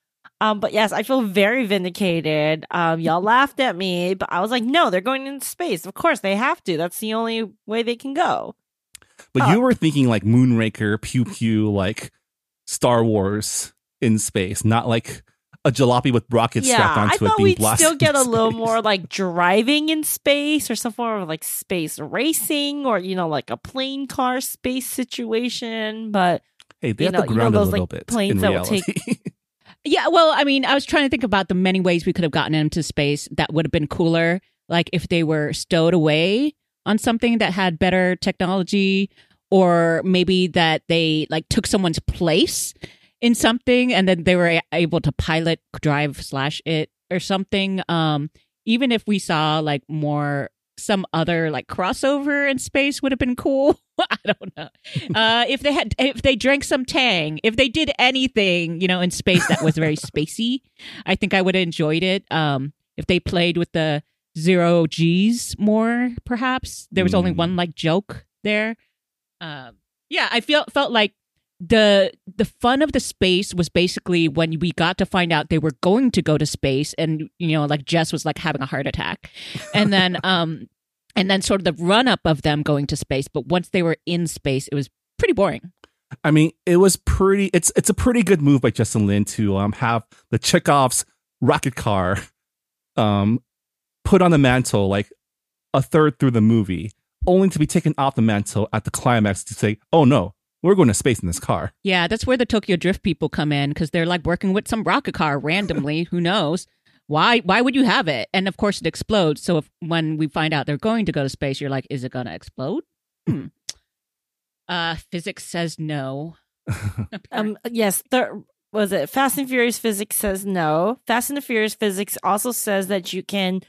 Um, but yes, I feel very vindicated. Um, y'all laughed at me, but I was like, no, they're going into space. Of course, they have to. That's the only way they can go. but you were thinking like Moonraker, Pew Pew, like Star Wars in space, not like a jalopy with rockets yeah, strapped I onto it thought being we'd blasted. still get a little more like driving in space or some form of like space racing or you know like a plane car space situation. But Hey, they you have know- to you know ground a those, little like, bit planes in that will reality. Yeah, well, I mean, I was trying to think about the many ways we could have gotten into space that would have been cooler, like if they were stowed away on something that had better technology, or maybe that they like took someone's place in something and then they were able to pilot, drive, slash it or something. Um, even if we saw like more some other like crossover in space would have been cool. I don't know. Uh, if they had, if they drank some Tang, if they did anything, you know, in space that was very spacey, I think I would have enjoyed it. Um, if they played with the zero G's more, perhaps there was only Mm. one like joke there. Um, yeah, I feel felt like the the fun of the space was basically when we got to find out they were going to go to space and you know like Jess was like having a heart attack and then um and then sort of the run up of them going to space but once they were in space it was pretty boring I mean, it was pretty. It's it's a pretty good move by Justin Lin to um have the Chekhov's rocket car, um, put on the mantle like a third through the movie, only to be taken off the mantle at the climax to say, "Oh no, we're going to space in this car." yeah that's where the Tokyo Drift people come in because they're like working with some rocket car randomly who knows why why would you have it and of course it explodes so if when we find out they're going to go to space you're like is it going to explode hmm. uh physics says no um, yes, there was it. Fast and Furious physics says no. Fast and the Furious physics also says that you can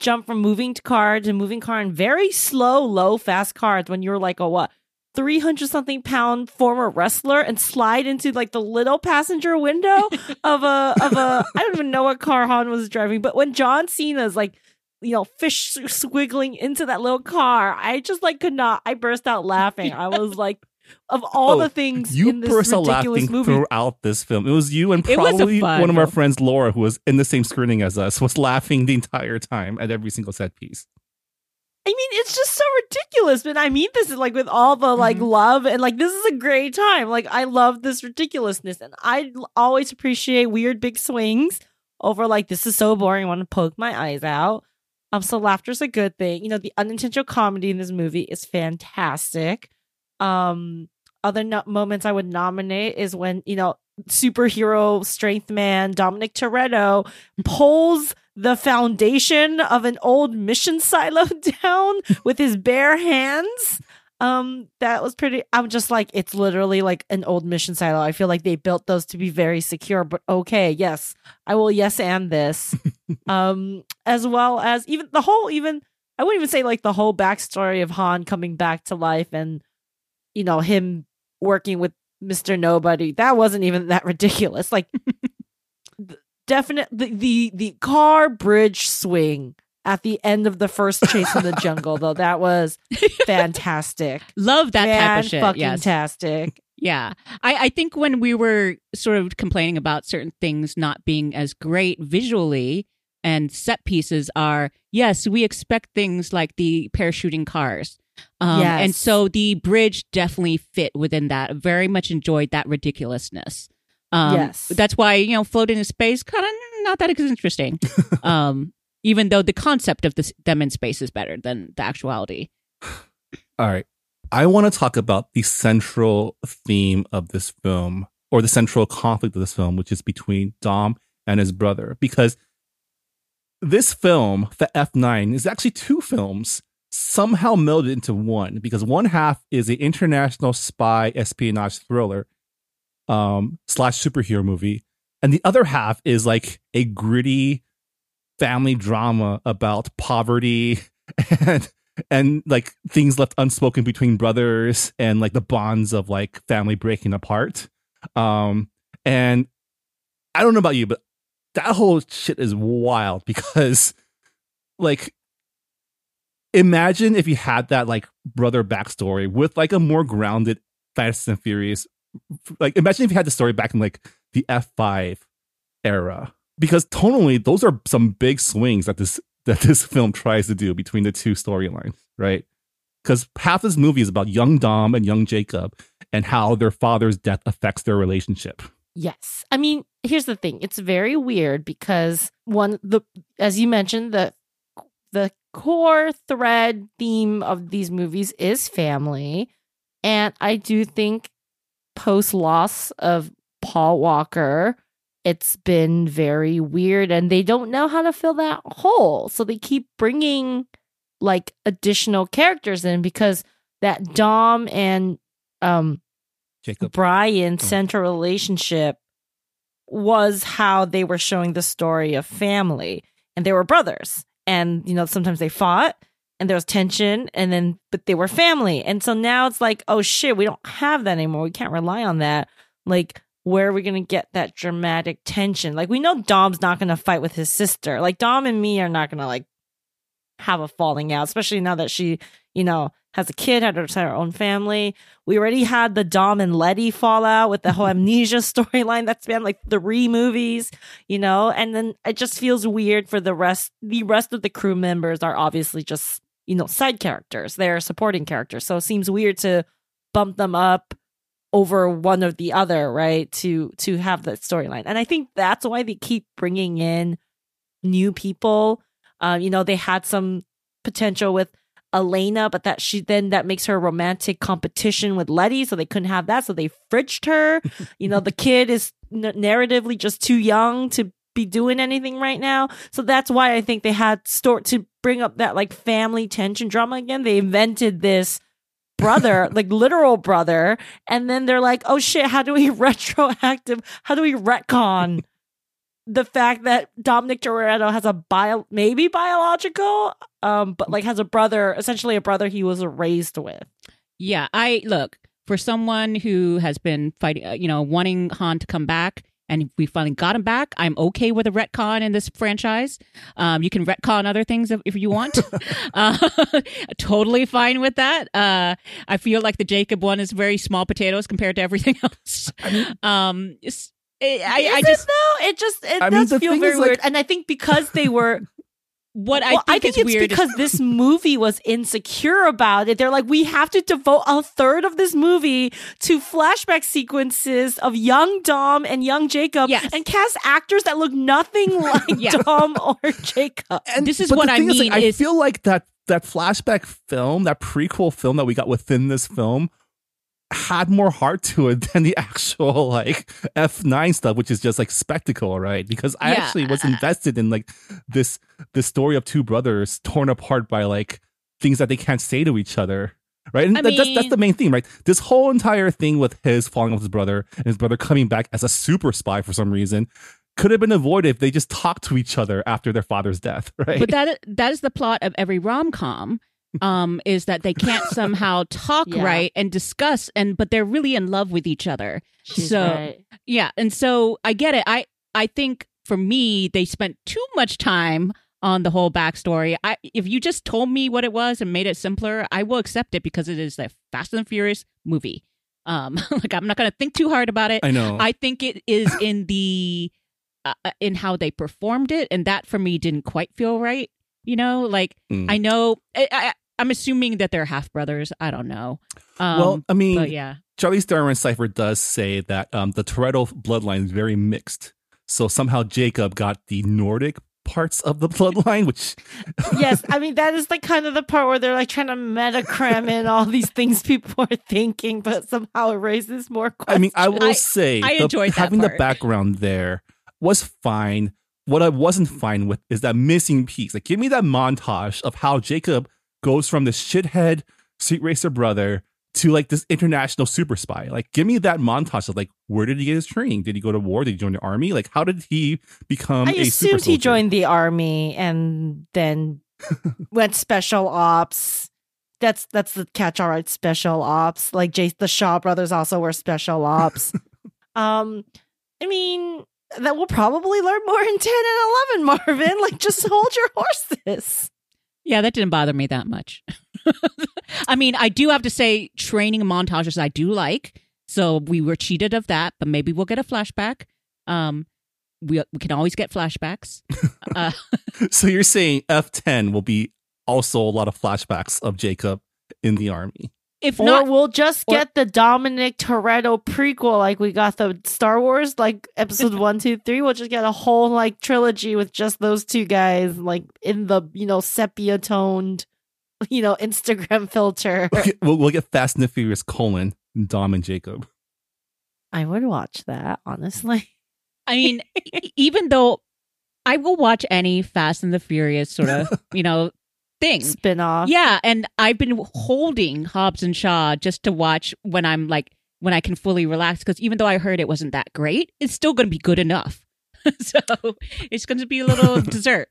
jump from moving to car to moving car in very slow, low, fast cars when you're like a what. 300 something pound former wrestler and slide into like the little passenger window of a of a I don't even know what car Han was driving but when John Cena's like you know fish squiggling into that little car I just like could not I burst out laughing I was like of all Oh, the things You in this burst out laughing movie throughout this film. It was you and It was a probably one of our friends, Laura, who was in the same screening as us, was laughing the entire time at every single set piece. I mean, it's just so ridiculous. But I mean this is like with all the like Mhm. love and like this is a great time. Like I love this ridiculousness, and I always appreciate weird big swings over like this is so boring. I want to poke my eyes out. Um, so laughter's a good thing. You know, the unintentional comedy in this movie is fantastic. Um, other no- moments I would nominate is when you know superhero strength man Dominic Toretto pulls the foundation of an old mission silo down with his bare hands. Um, that was pretty. I'm just like, it's literally like an old mission silo. I feel like they built those to be very secure, but okay, yes, I will yes and this. um, as well as even the whole, even I wouldn't even say like the whole backstory of Han coming back to life and you know him working with Mister Nobody. That wasn't even that ridiculous. Like, th- definite the, the the car bridge swing at the end of the first chase in the jungle, though that was fantastic. love that type of shit fucking yes tastic. Yeah. I, I think when we were sort of complaining about certain things not being as great visually and set pieces are, yes, we expect things like the parachuting cars. Um, Yes. And so the bridge definitely fit within that. Very much enjoyed that ridiculousness. Um, Yes. That's why, you know, floating in space, kind of not that it's interesting. um, even though the concept of this, them in space is better than the actuality. All right. I want to talk about the central theme of this film, or the central conflict of this film, which is between Dom and his brother. Because this film, the F9, is actually two films somehow melded into one. Because one half is an international spy espionage thriller, um, slash superhero movie, and the other half is like a gritty family drama about poverty and and like things left unspoken between brothers and like the bonds of like family breaking apart. Um, and I don't know about you, but that whole shit is wild because like imagine if you had that like brother backstory with like a more grounded Fast and Furious. Like imagine if you had the story back in like the F5 era. Because tonally, those are some big swings that this that this film tries to do between the two storylines, right? Because half this movie is about young Dom and young Jacob and how their father's death affects their relationship. Yes. I mean, here's the thing. It's very weird because one the as you mentioned, the the core thread theme of these movies is family. And I do think post loss of Paul Walker, it's been very weird and they don't know how to fill that hole. So they keep bringing like additional characters in because that Dom and um Jacob. Brian Oh. central relationship was how they were showing the story of family. And they were brothers. And, you know, sometimes they fought and there was tension and then, but they were family. And so now it's like, oh shit, we don't have that anymore. We can't rely on that. Like, where are we going to get that dramatic tension? Like, we know Dom's not going to fight with his sister. Like, Dom and Mia are not going to, like, have a falling out, especially now that she, you know, has a kid, had her, own family. We already had the Dom and Letty fallout with the whole amnesia storyline that's been like three movies, you know, and then it just feels weird for the rest. The rest of the crew members are obviously just, you know, side characters. They're supporting characters. So it seems weird to bump them up over one or the other, right? To to have that storyline. And I think that's why they keep bringing in new people. Uh, you know, they had some potential with Elena, but that she then that makes her a romantic competition with Letty, so they couldn't have that, so they fridged her. you know, the kid is n- narratively just too young to be doing anything right now, so that's why I think they had store to bring up that like family tension drama again. They invented this brother, like literal brother, and then they're like, oh shit, how do we retroactive? How do we retcon? The fact that Dominic Toretto has a bio, maybe biological, um, but like has a brother, essentially a brother he was raised with. Yeah, I look for someone who has been fighting, uh, you know, wanting Han to come back, and we finally got him back. I'm okay with a retcon in this franchise. Um, you can retcon other things if, if you want. uh, totally fine with that. Uh, I feel like the Jacob one is very small potatoes compared to everything else. um, it's- I, I, I just it though? It just it I does the feel very is, like- weird, and I think because they were. what well, I think, is it's weird is- because this movie was insecure about it. They're like, we have to devote a third of this movie to flashback sequences of young Dom and young Jacob, Yes. and cast actors that look nothing like Yeah. Dom or Jacob. And This is what I thing mean like, I feel like that that flashback film, that prequel film that we got within this film, had more heart to it than the actual like F9 stuff, which is just like spectacle, right? Because I Yeah. actually was invested in like this this story of two brothers torn apart by like things that they can't say to each other. Right, and that- that's that's the main thing, right? This whole entire thing with his falling off his brother and his brother coming back as a super spy for some reason could have been avoided if they just talked to each other after their father's death, right? but that that is the plot of every rom com. Um, is that they can't somehow talk Yeah. right and discuss and but they're really in love with each other. She's so right. yeah, and so I get it. I I think for me they spent too much time on the whole backstory. I if you just told me what it was and made it simpler, I will accept it because it is a Fast and Furious movie. Um, like I'm not going to think too hard about it. I know. I think it is in the uh, uh, in how they performed it, and that for me didn't quite feel right. You know, like Mm. I know I, I, I'm assuming that they're half brothers. I don't know. Um, well, I mean, but yeah, Charlize Theron Cipher does say that um, the Toretto bloodline is very mixed. So somehow Jacob got the Nordic parts of the bloodline, which yes, I mean that is like kind of the part where they're like trying to meta cram in all these things people are thinking, but somehow it raises more I mean, I will say I the- enjoyed that having the background there was fine. What I wasn't fine with is that missing piece. Like, give me that montage of how Jacob goes from this shithead street racer brother to like this international super spy. Like, give me that montage of like, where did he get his training? Did he go to war? Did he join the army? Like, how did he become I a super assumed he joined the army and then went special ops. That's that's the catch-all, right? Special ops. Like Jace, the Shaw brothers also were special ops. um, I mean, that we'll probably learn more in ten and eleven, Marvin. Like, just hold your horses. Yeah, that didn't bother me that much. I mean, I do have to say, training montages I do like. So we were cheated of that, but maybe we'll get a flashback. Um, we we can always get flashbacks. uh, So you're saying F10 will be also a lot of flashbacks of Jacob in the army. If Or not, we'll just or- get the Dominic Toretto prequel, like we got the Star Wars, like episode one, two, three. We'll just get a whole like trilogy with just those two guys, like in the you know sepia toned, you know Instagram filter. We'll get, we'll, we'll get Fast and the Furious colon Dom and Jacob. I would watch that honestly. I mean, even though I will watch any Fast and the Furious sort of, you know, thing. Spin off. Yeah, and I've been holding Hobbs and Shaw just to watch when I'm like when I can fully relax because even though I heard it wasn't that great, it's still going to be good enough. so it's going to be a little dessert.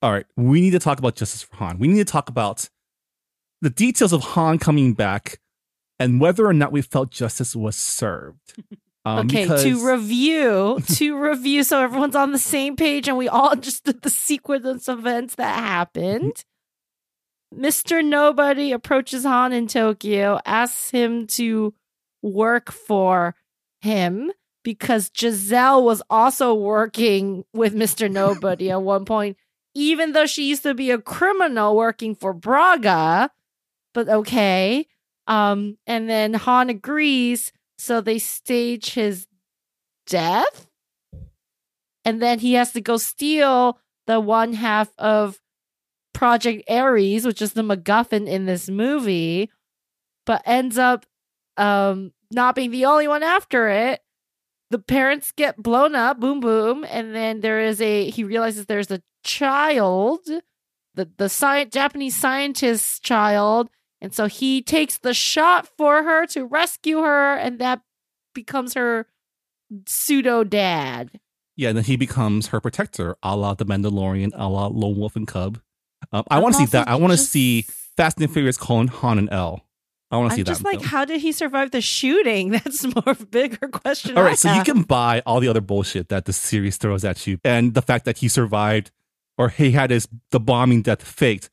All right, we need to talk about Justice for Han. We need to talk about the details of Han coming back and whether or not we felt justice was served. Um, okay, because- to review, to review, so everyone's on the same page and we all understood the sequence of events that happened. Mr. Nobody approaches Han in Tokyo, asks him to work for him because Giselle was also working with Mr. Nobody at one point, even though she used to be a criminal working for Braga. But okay. Um, and then Han agrees, so they stage his death. And then he has to go steal the one half of Project Ares, which is the MacGuffin in this movie, but ends up um not being the only one after it. The parents get blown up, boom boom, and then there is a he realizes there's a child, the the sci- Japanese scientist child, and so he takes the shot for her to rescue her, and that becomes her pseudo dad. yeah, and then he becomes her protector, a la the Mandalorian, a la Lone Wolf and Cub. Um, I want to see that. I want to just- see Fast and Furious colon Han and Elle. I want to see I'm that. just like, film. how did he survive the shooting? That's more of a bigger question. All right, I so you can buy all the other bullshit that the series throws at you, and the fact that he survived, or he had his the bombing death faked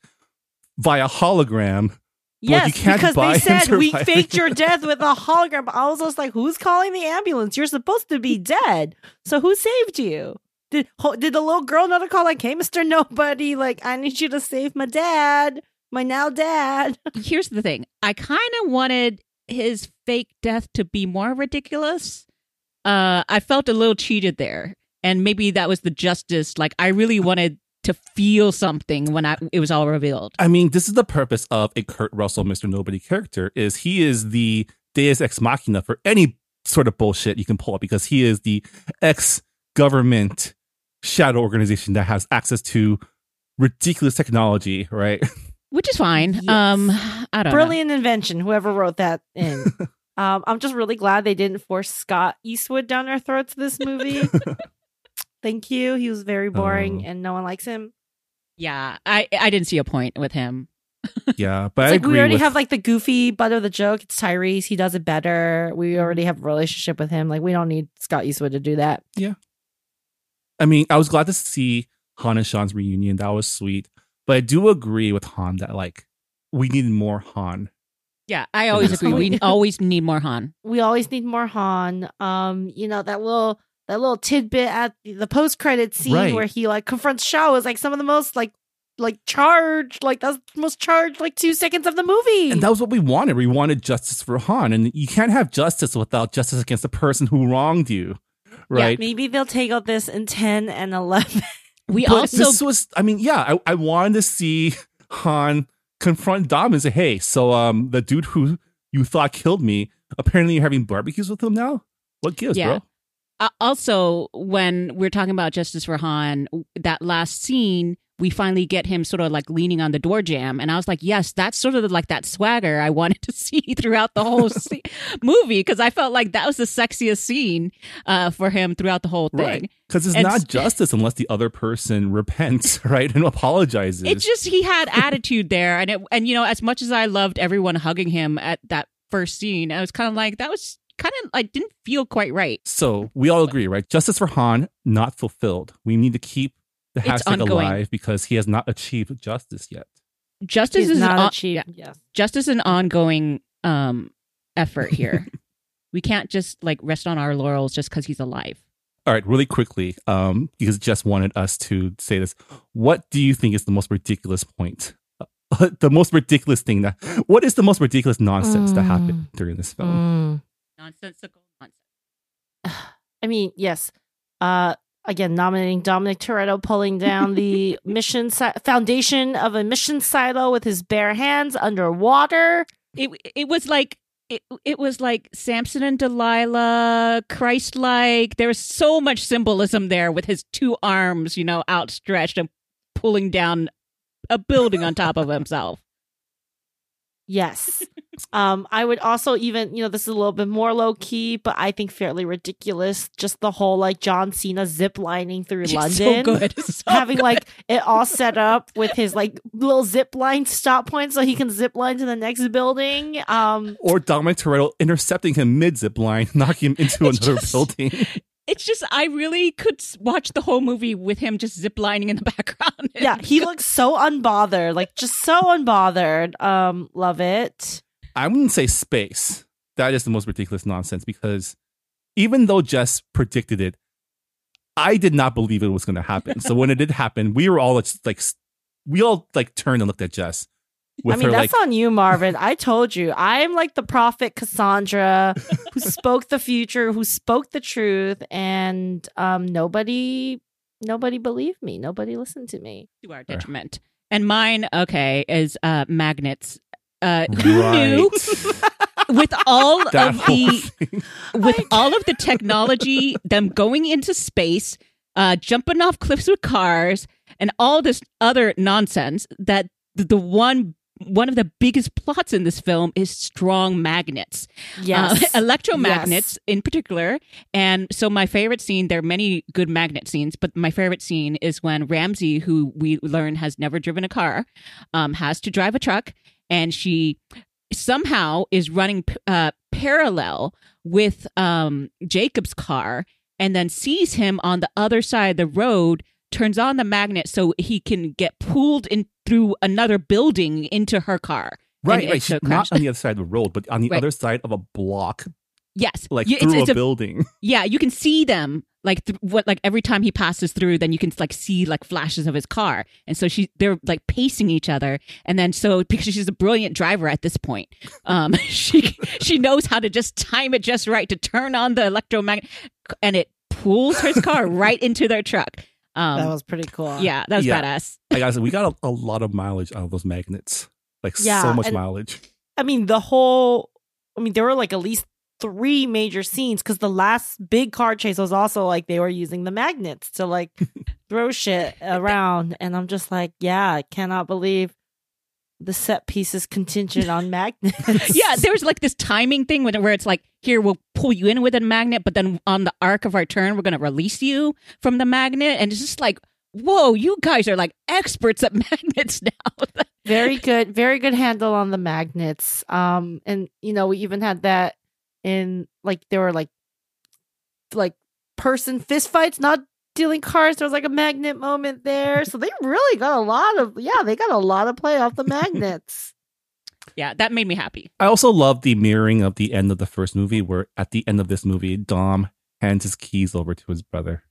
via hologram. Yes, you can't because they said we faked your death with a hologram. I was just like, who's calling the ambulance? You're supposed to be dead. So who saved you? Did ho- did the little girl know to call like, hey, Mister Nobody, like I need you to save my dad, my now dad. Here's the thing I kind of wanted his fake death to be more ridiculous. Uh, I felt a little cheated there. And maybe that was the justice. Like, I really wanted to feel something when I, it was all revealed. I mean, this is the purpose of a Kurt Russell, Mister Nobody character. Is he is the Deus ex machina for any sort of bullshit you can pull up because he is the ex government shadow organization that has access to ridiculous technology, right? Which is fine. Yes. Um, I don't know. Brilliant invention. Whoever wrote that in. um, I'm just really glad they didn't force Scott Eastwood down our throats this movie. Thank you. He was very boring, Oh. and no one likes him. Yeah, I I didn't see a point with him. yeah, but It's I like agree we already with have like the goofy butt of the joke. It's Tyrese. He does it better. We already have a relationship with him. Like we don't need Scott Eastwood to do that. I mean, I was glad to see Han and Sean's reunion. That was sweet. But I do agree with Han that like we need more Han. Yeah, I always agree. We always need more Han. We always need more Han. Um, you know that little that little tidbit at the post credit scene Right. where he like confronts Shaw is like some of the most like like charged like that's the most charged like two seconds of the movie. And that was what we wanted. We wanted justice for Han. And you can't have justice without justice against the person who wronged you. Right. Maybe they'll take out this in ten and eleven. We but also this was I mean, yeah, I, I wanted to see Han confront Dom and say, Hey, so um the dude who you thought killed me, apparently you're having barbecues with him now? What gives, Yeah. bro? uh, also when we're talking about justice for Han, that last scene we finally get him sort of like leaning on the door jamb, and I was like, yes, that's sort of like that swagger I wanted to see throughout the whole se- movie because I felt like that was the sexiest scene uh, for him throughout the whole thing. Right. Because it's And not justice unless the other person repents, right? And apologizes. It's just he had attitude there, and it and you know as much as I loved everyone hugging him at that first scene, I was kind of like that was kind of like didn't feel quite right. so we all agree, right? Justice for Han, not fulfilled. We need to keep the It's hashtag ongoing. alive because he has not achieved justice yet. Justice He's is not on- achieved. yeah, Yes. justice is an ongoing um effort here. we can't just like rest on our laurels just because he's alive. All right, really quickly, um, because Jess wanted us to say this. What do you think is the most ridiculous point? Uh, the most ridiculous thing that what is the most ridiculous nonsense that happened during this film? Nonsensical nonsense. I mean, yes. Uh, again, nominating Dominic Toretto pulling down the mission si- foundation of a mission silo with his bare hands underwater. It it was like it, it was like Samson and Delilah, Christ like. There was so much symbolism there with his two arms, you know, outstretched and pulling down a building on top of himself. Yes. um, I would also even, you know, this is a little bit more low key, but I think fairly ridiculous. Just the whole like John Cena zip lining through It's London. So good. So Having good. like it all set up with his like little zip line stop point so he can zip line to the next building. Um Or Dominic Toretto intercepting him mid zip line, knocking him into another just- building. It's just I really could watch the whole movie with him just ziplining in the background. yeah, he looks so unbothered, like just so unbothered. Um, love it. I wouldn't say space. That is the most ridiculous nonsense because even though Jess predicted it, I did not believe it was going to happen. So when it did happen, we were all just like, we all like turned and looked at Jess with I mean, her that's like, on you, Marvin. I told you, I'm like the prophet Cassandra who spoke the future, who spoke the truth, and um, nobody, nobody believed me. Nobody listened to me. to our detriment. And mine, okay, is uh magnets. Uh who right. knew with all that of the thing. with all of the technology, them going into space, uh, jumping off cliffs with cars, and all this other nonsense, that the, the one one of the biggest plots in this film is strong magnets, Yes, uh, electromagnets Yes. in particular. And so, my favorite scene. There are many good magnet scenes, but my favorite scene is when Ramsey, who we learn has never driven a car, um, has to drive a truck, and she somehow is running uh, parallel with um, Jacob's car and then sees him on the other side of the road, turns on the magnet so he can get pulled in through another building into her car. right, right. She's not on the other side of the road, but on the Right. other side of a block, Yes, like You- it's- through it's a a- building. Yeah, you can see them like th- what like every time he passes through, then you can like see like flashes of his car, and so she they're like pacing each other, and then so because she's a brilliant driver at this point, um, she she knows how to just time it just right to turn on the electromagnet, and it pulls his car right into their truck. Um, that was pretty cool. yeah, that was Yeah. badass. Like I gotta say, we got a, a lot of mileage out of those magnets. Like Yeah, so much and- mileage. I mean, the whole. I mean, there were like at least three major scenes because the last big car chase was also like they were using the magnets to like throw shit around, and I'm just like, yeah, I cannot believe the set piece is contingent on magnets. Yeah, there's like this timing thing when- where it's like, here we'll pull you in with a magnet, but then on the arc of our turn, we're gonna release you from the magnet, and it's just like, whoa, you guys are like experts at magnets now. very good, very good handle on the magnets. Um, and you know, we even had that in like there were like like person fist fights, not dealing cards. There was like a magnet moment there, so they really got a lot of yeah, they got a lot of play off the magnets. yeah, that made me happy. I also love the mirroring of the end of the first movie, where at the end of this movie, Dom hands his keys over to his brother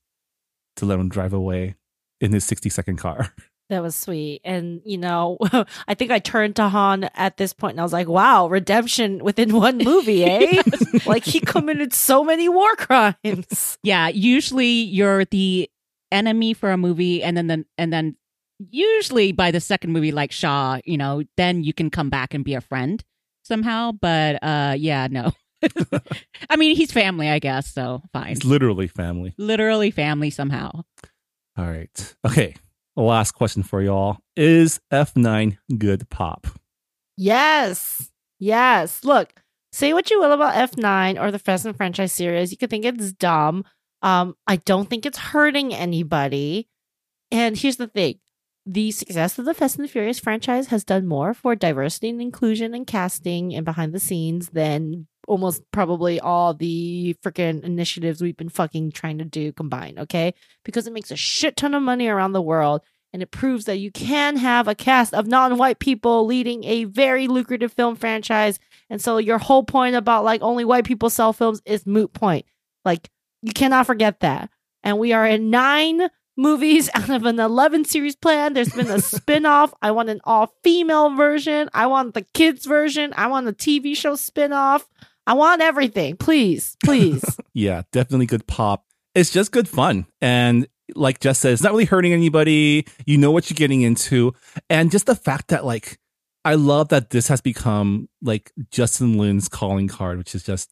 to let him drive away in his 60 second car. That was sweet. And, you know, I think I turned to Han at this point and I was like, wow, redemption within one movie, eh? like he committed so many war crimes. Yeah, usually you're the enemy for a movie, and then the, and then usually by the second movie, like Shaw, you know, then you can come back and be a friend somehow. But uh, yeah, no. I mean, he's family, I guess. So fine. It's literally family. Literally family somehow. All right. Okay. Last question for y'all: Is F9 good pop? Yes. Yes. Look, say what you will about F9 or the Fast and franchise series. You could think it's dumb. Um, I don't think it's hurting anybody. And here's the thing the success of the Fast and the Furious franchise has done more for diversity and inclusion and casting and behind the scenes than almost probably all the freaking initiatives we've been fucking trying to do combined, okay? Because it makes a shit ton of money around the world and it proves that you can have a cast of non-white people leading a very lucrative film franchise. And so your whole point about like only white people sell films is moot point. Like you cannot forget that. And we are in 9 movies out of an 11 series plan. There's been a spin-off. I want an all-female version. I want the kids version. I want a TV show spin-off. I want everything. Please, please. Yeah, definitely good pop. It's just good fun. And like Jess said, it's not really hurting anybody. You know what you're getting into. And just the fact that, like, I love that this has become like Justin Lin's calling card, which is just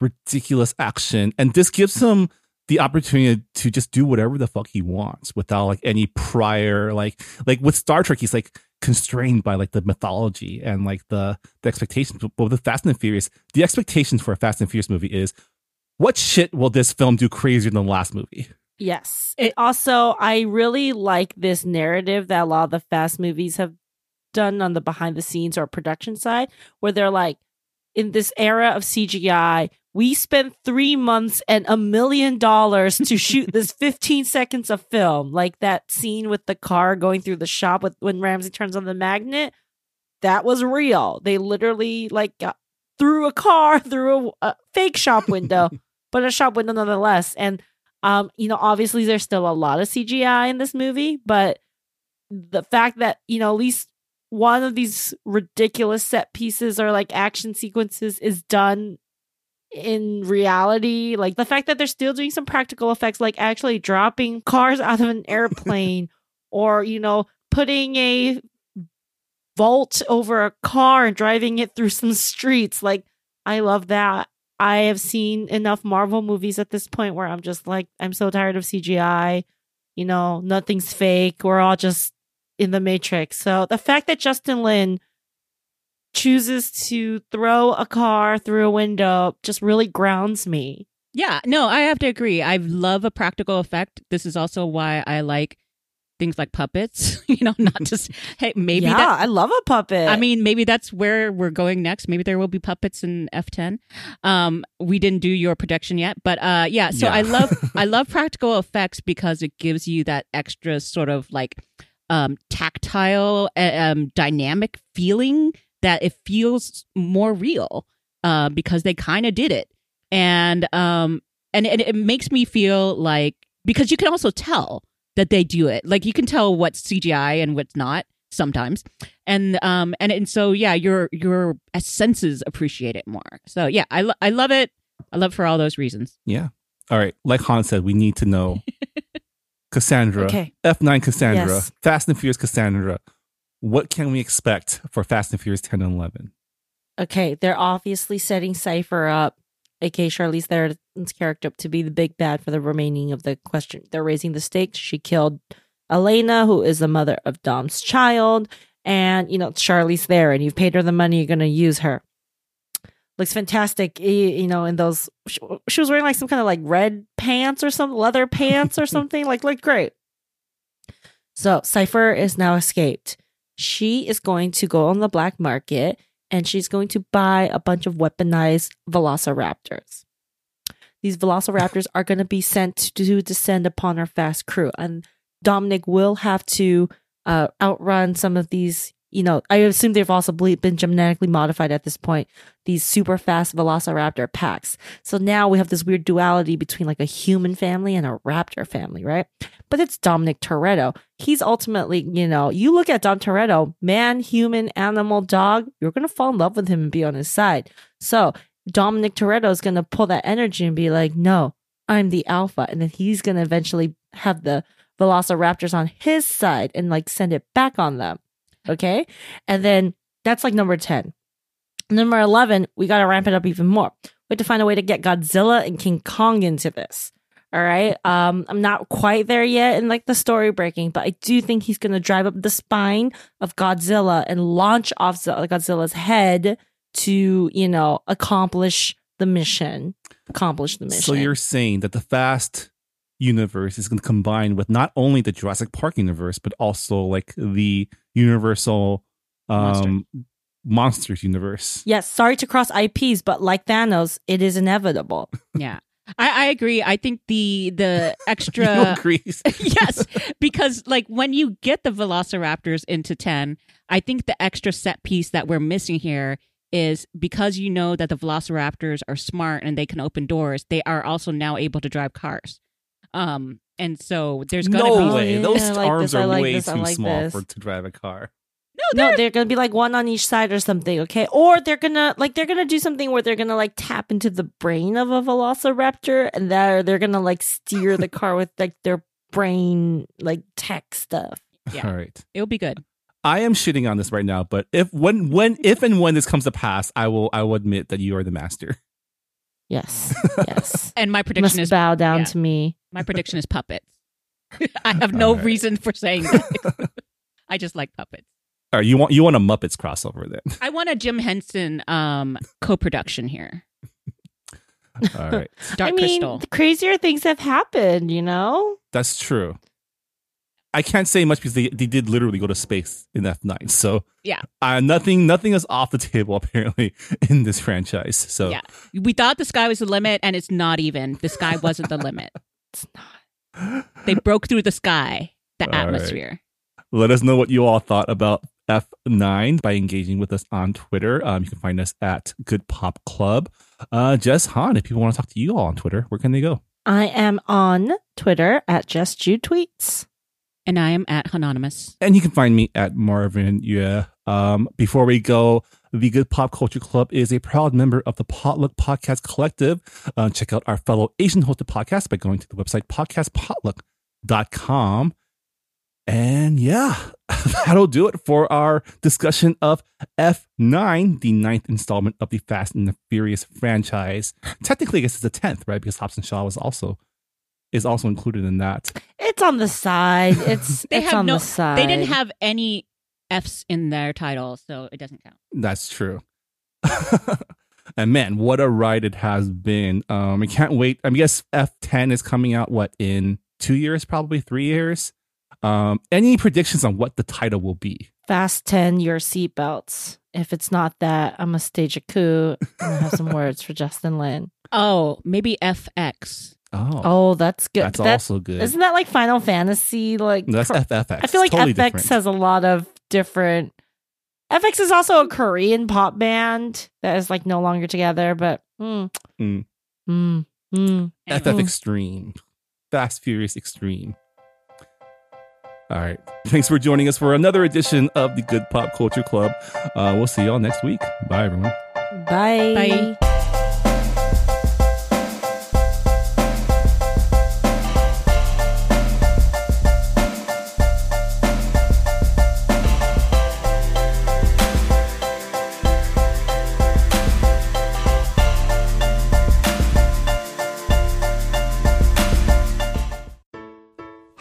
ridiculous action. And this gives him the opportunity to just do whatever the fuck he wants without like any prior like like with Star Trek, he's like constrained by like the mythology and like the the expectations. But with Fast and Furious, the expectations for a Fast and Furious movie is what shit will this film do crazier than the last movie? Yes. It also, I really like this narrative that a lot of the fast movies have done on the behind the scenes or production side, where they're like, in this era of CGI, we spent three months and a million dollars to shoot this 15 seconds of film. Like that scene with the car going through the shop with when Ramsey turns on the magnet. That was real. They literally like got, threw a car through a, a fake shop window, but a shop window nonetheless. And um, you know, obviously there's still a lot of CGI in this movie, but the fact that, you know, at least one of these ridiculous set pieces or like action sequences is done in reality, like the fact that they're still doing some practical effects, like actually dropping cars out of an airplane or, you know, putting a vault over a car and driving it through some streets. Like, I love that. I have seen enough Marvel movies at this point where I'm just like, I'm so tired of CGI. You know, nothing's fake. We're all just in the Matrix. So the fact that Justin Lin chooses to throw a car through a window just really grounds me. Yeah, no, I have to agree. I love a practical effect. This is also why I like things like puppets. you know, not just hey, maybe yeah, that. I love a puppet. I mean, maybe that's where we're going next. Maybe there will be puppets in F10. Um, we didn't do your projection yet, but uh, yeah. So Yeah. I love I love practical effects because it gives you that extra sort of like um, tactile, uh, um, dynamic feeling that it feels more real uh, because they kind of did it, and um, and it, it makes me feel like because you can also tell that they do it. Like you can tell what's CGI and what's not sometimes, and um and and so yeah, your your senses appreciate it more. So yeah, I lo- I love it. I love it for all those reasons. Yeah. All right. Like Han said, we need to know Cassandra, Okay. F9 Cassandra, Yes. Fast and Furious Cassandra. What can we expect for Fast and Furious 10 and 11? okay, they're obviously setting Cypher up, aka Charlize Theron's character, up to be the big bad for the remaining of the question. They're raising the stakes. She killed Elena, who is the mother of Dom's child, and you know Charlize there, and you've paid her the money. You're gonna use her. Looks fantastic, you know. In those, she, she was wearing like some kind of like red pants or some leather pants or something. Like looked great. So Cypher is now escaped. She is going to go on the black market and she's going to buy a bunch of weaponized velociraptors. These velociraptors are going to be sent to descend upon our fast crew, and Dominic will have to uh, outrun some of these. You know, I assume they've also been genetically modified at this point. These super fast velociraptor packs. So now we have this weird duality between like a human family and a raptor family, right? But it's Dominic Toretto. He's ultimately, you know, you look at Dom Toretto, man, human, animal, dog, you're going to fall in love with him and be on his side. So Dominic Toretto is going to pull that energy and be like, no, I'm the alpha. And then he's going to eventually have the velociraptors on his side and like send it back on them. Okay. And then that's like number 10. Number 11, we got to ramp it up even more. We have to find a way to get Godzilla and King Kong into this. All right. Um, I'm not quite there yet in like the story breaking, but I do think he's gonna drive up the spine of Godzilla and launch off Godzilla's head to, you know, accomplish the mission. Accomplish the mission. So you're saying that the Fast universe is going to combine with not only the Jurassic Park universe, but also like the Universal um, Monsters universe. Yes, sorry to cross IPs, but like Thanos, it is inevitable. Yeah. I, I agree. I think the the extra agree? yes, because like when you get the Velociraptors into 10, I think the extra set piece that we're missing here is because you know that the Velociraptors are smart and they can open doors, they are also now able to drive cars. Um and so there's gonna no be way. Those I like arms this, are like way this, too like small this. for to drive a car. No, no, they're gonna be like one on each side or something, okay? Or they're gonna like they're gonna do something where they're gonna like tap into the brain of a velociraptor and they're they're gonna like steer the car with like their brain like tech stuff. Yeah. All right. it'll be good. I am shitting on this right now, but if when when if and when this comes to pass, I will I will admit that you are the master. Yes. Yes. And my Must prediction is bow down yeah. to me. My prediction is puppets. I have no All right. reason for saying that. I just like puppets. All right, you want you want a Muppets crossover then? I want a Jim Henson um co-production here. All right, Dark I mean, Crystal. crazier things have happened, you know? that's true. I can't say much because they, they did literally go to space in F nine, so Yeah. uh, nothing nothing is off the table apparently in this franchise. So Yeah. We thought the sky was the limit and it's not even. The sky wasn't the limit. It's not. They broke through the sky, the All right. atmosphere. let us know what you all thought about F9 by engaging with us on Twitter. Um, you can find us at Good Pop Club. Uh, Jess Han, if people want to talk to you all on Twitter, where can they go? I am on Twitter at Just Jude Tweets. And I am at Anonymous. And you can find me at Marvin. Yeah. Um, before we go, the Good Pop Culture Club is a proud member of the Potluck Podcast Collective. Uh, check out our fellow Asian hosted podcast by going to the website podcastpotluck.com. And yeah, that'll do it for our discussion of F9, the ninth installment of the Fast and the Furious franchise. Technically, I guess it's the tenth, right? Because Hobbs and Shaw was also is also included in that. It's on the side. It's They it's have on no the side. they didn't have any F's in their title, so it doesn't count. That's true. and man, what a ride it has been. Um, I can't wait. I guess F10 is coming out, what, in two years, probably three years? Um, any predictions on what the title will be? Fast 10 your seatbelts. If it's not that, I'm going to stage a coup and I have some words for Justin Lin. Oh, maybe FX. Oh, Oh, that's good. that's That- also good. Isn't that like Final Fantasy? Like No, that's cor- FFX. I feel like totally FX different. has a lot of different. FX is also a Korean pop band that is like no longer together, but mm, Mm. mm, mm. FF Extreme. Fast Furious Extreme. All right. Thanks for joining us for another edition of the Good Pop Culture Club. Uh, we'll see y'all next week. Bye, everyone. Bye. Bye.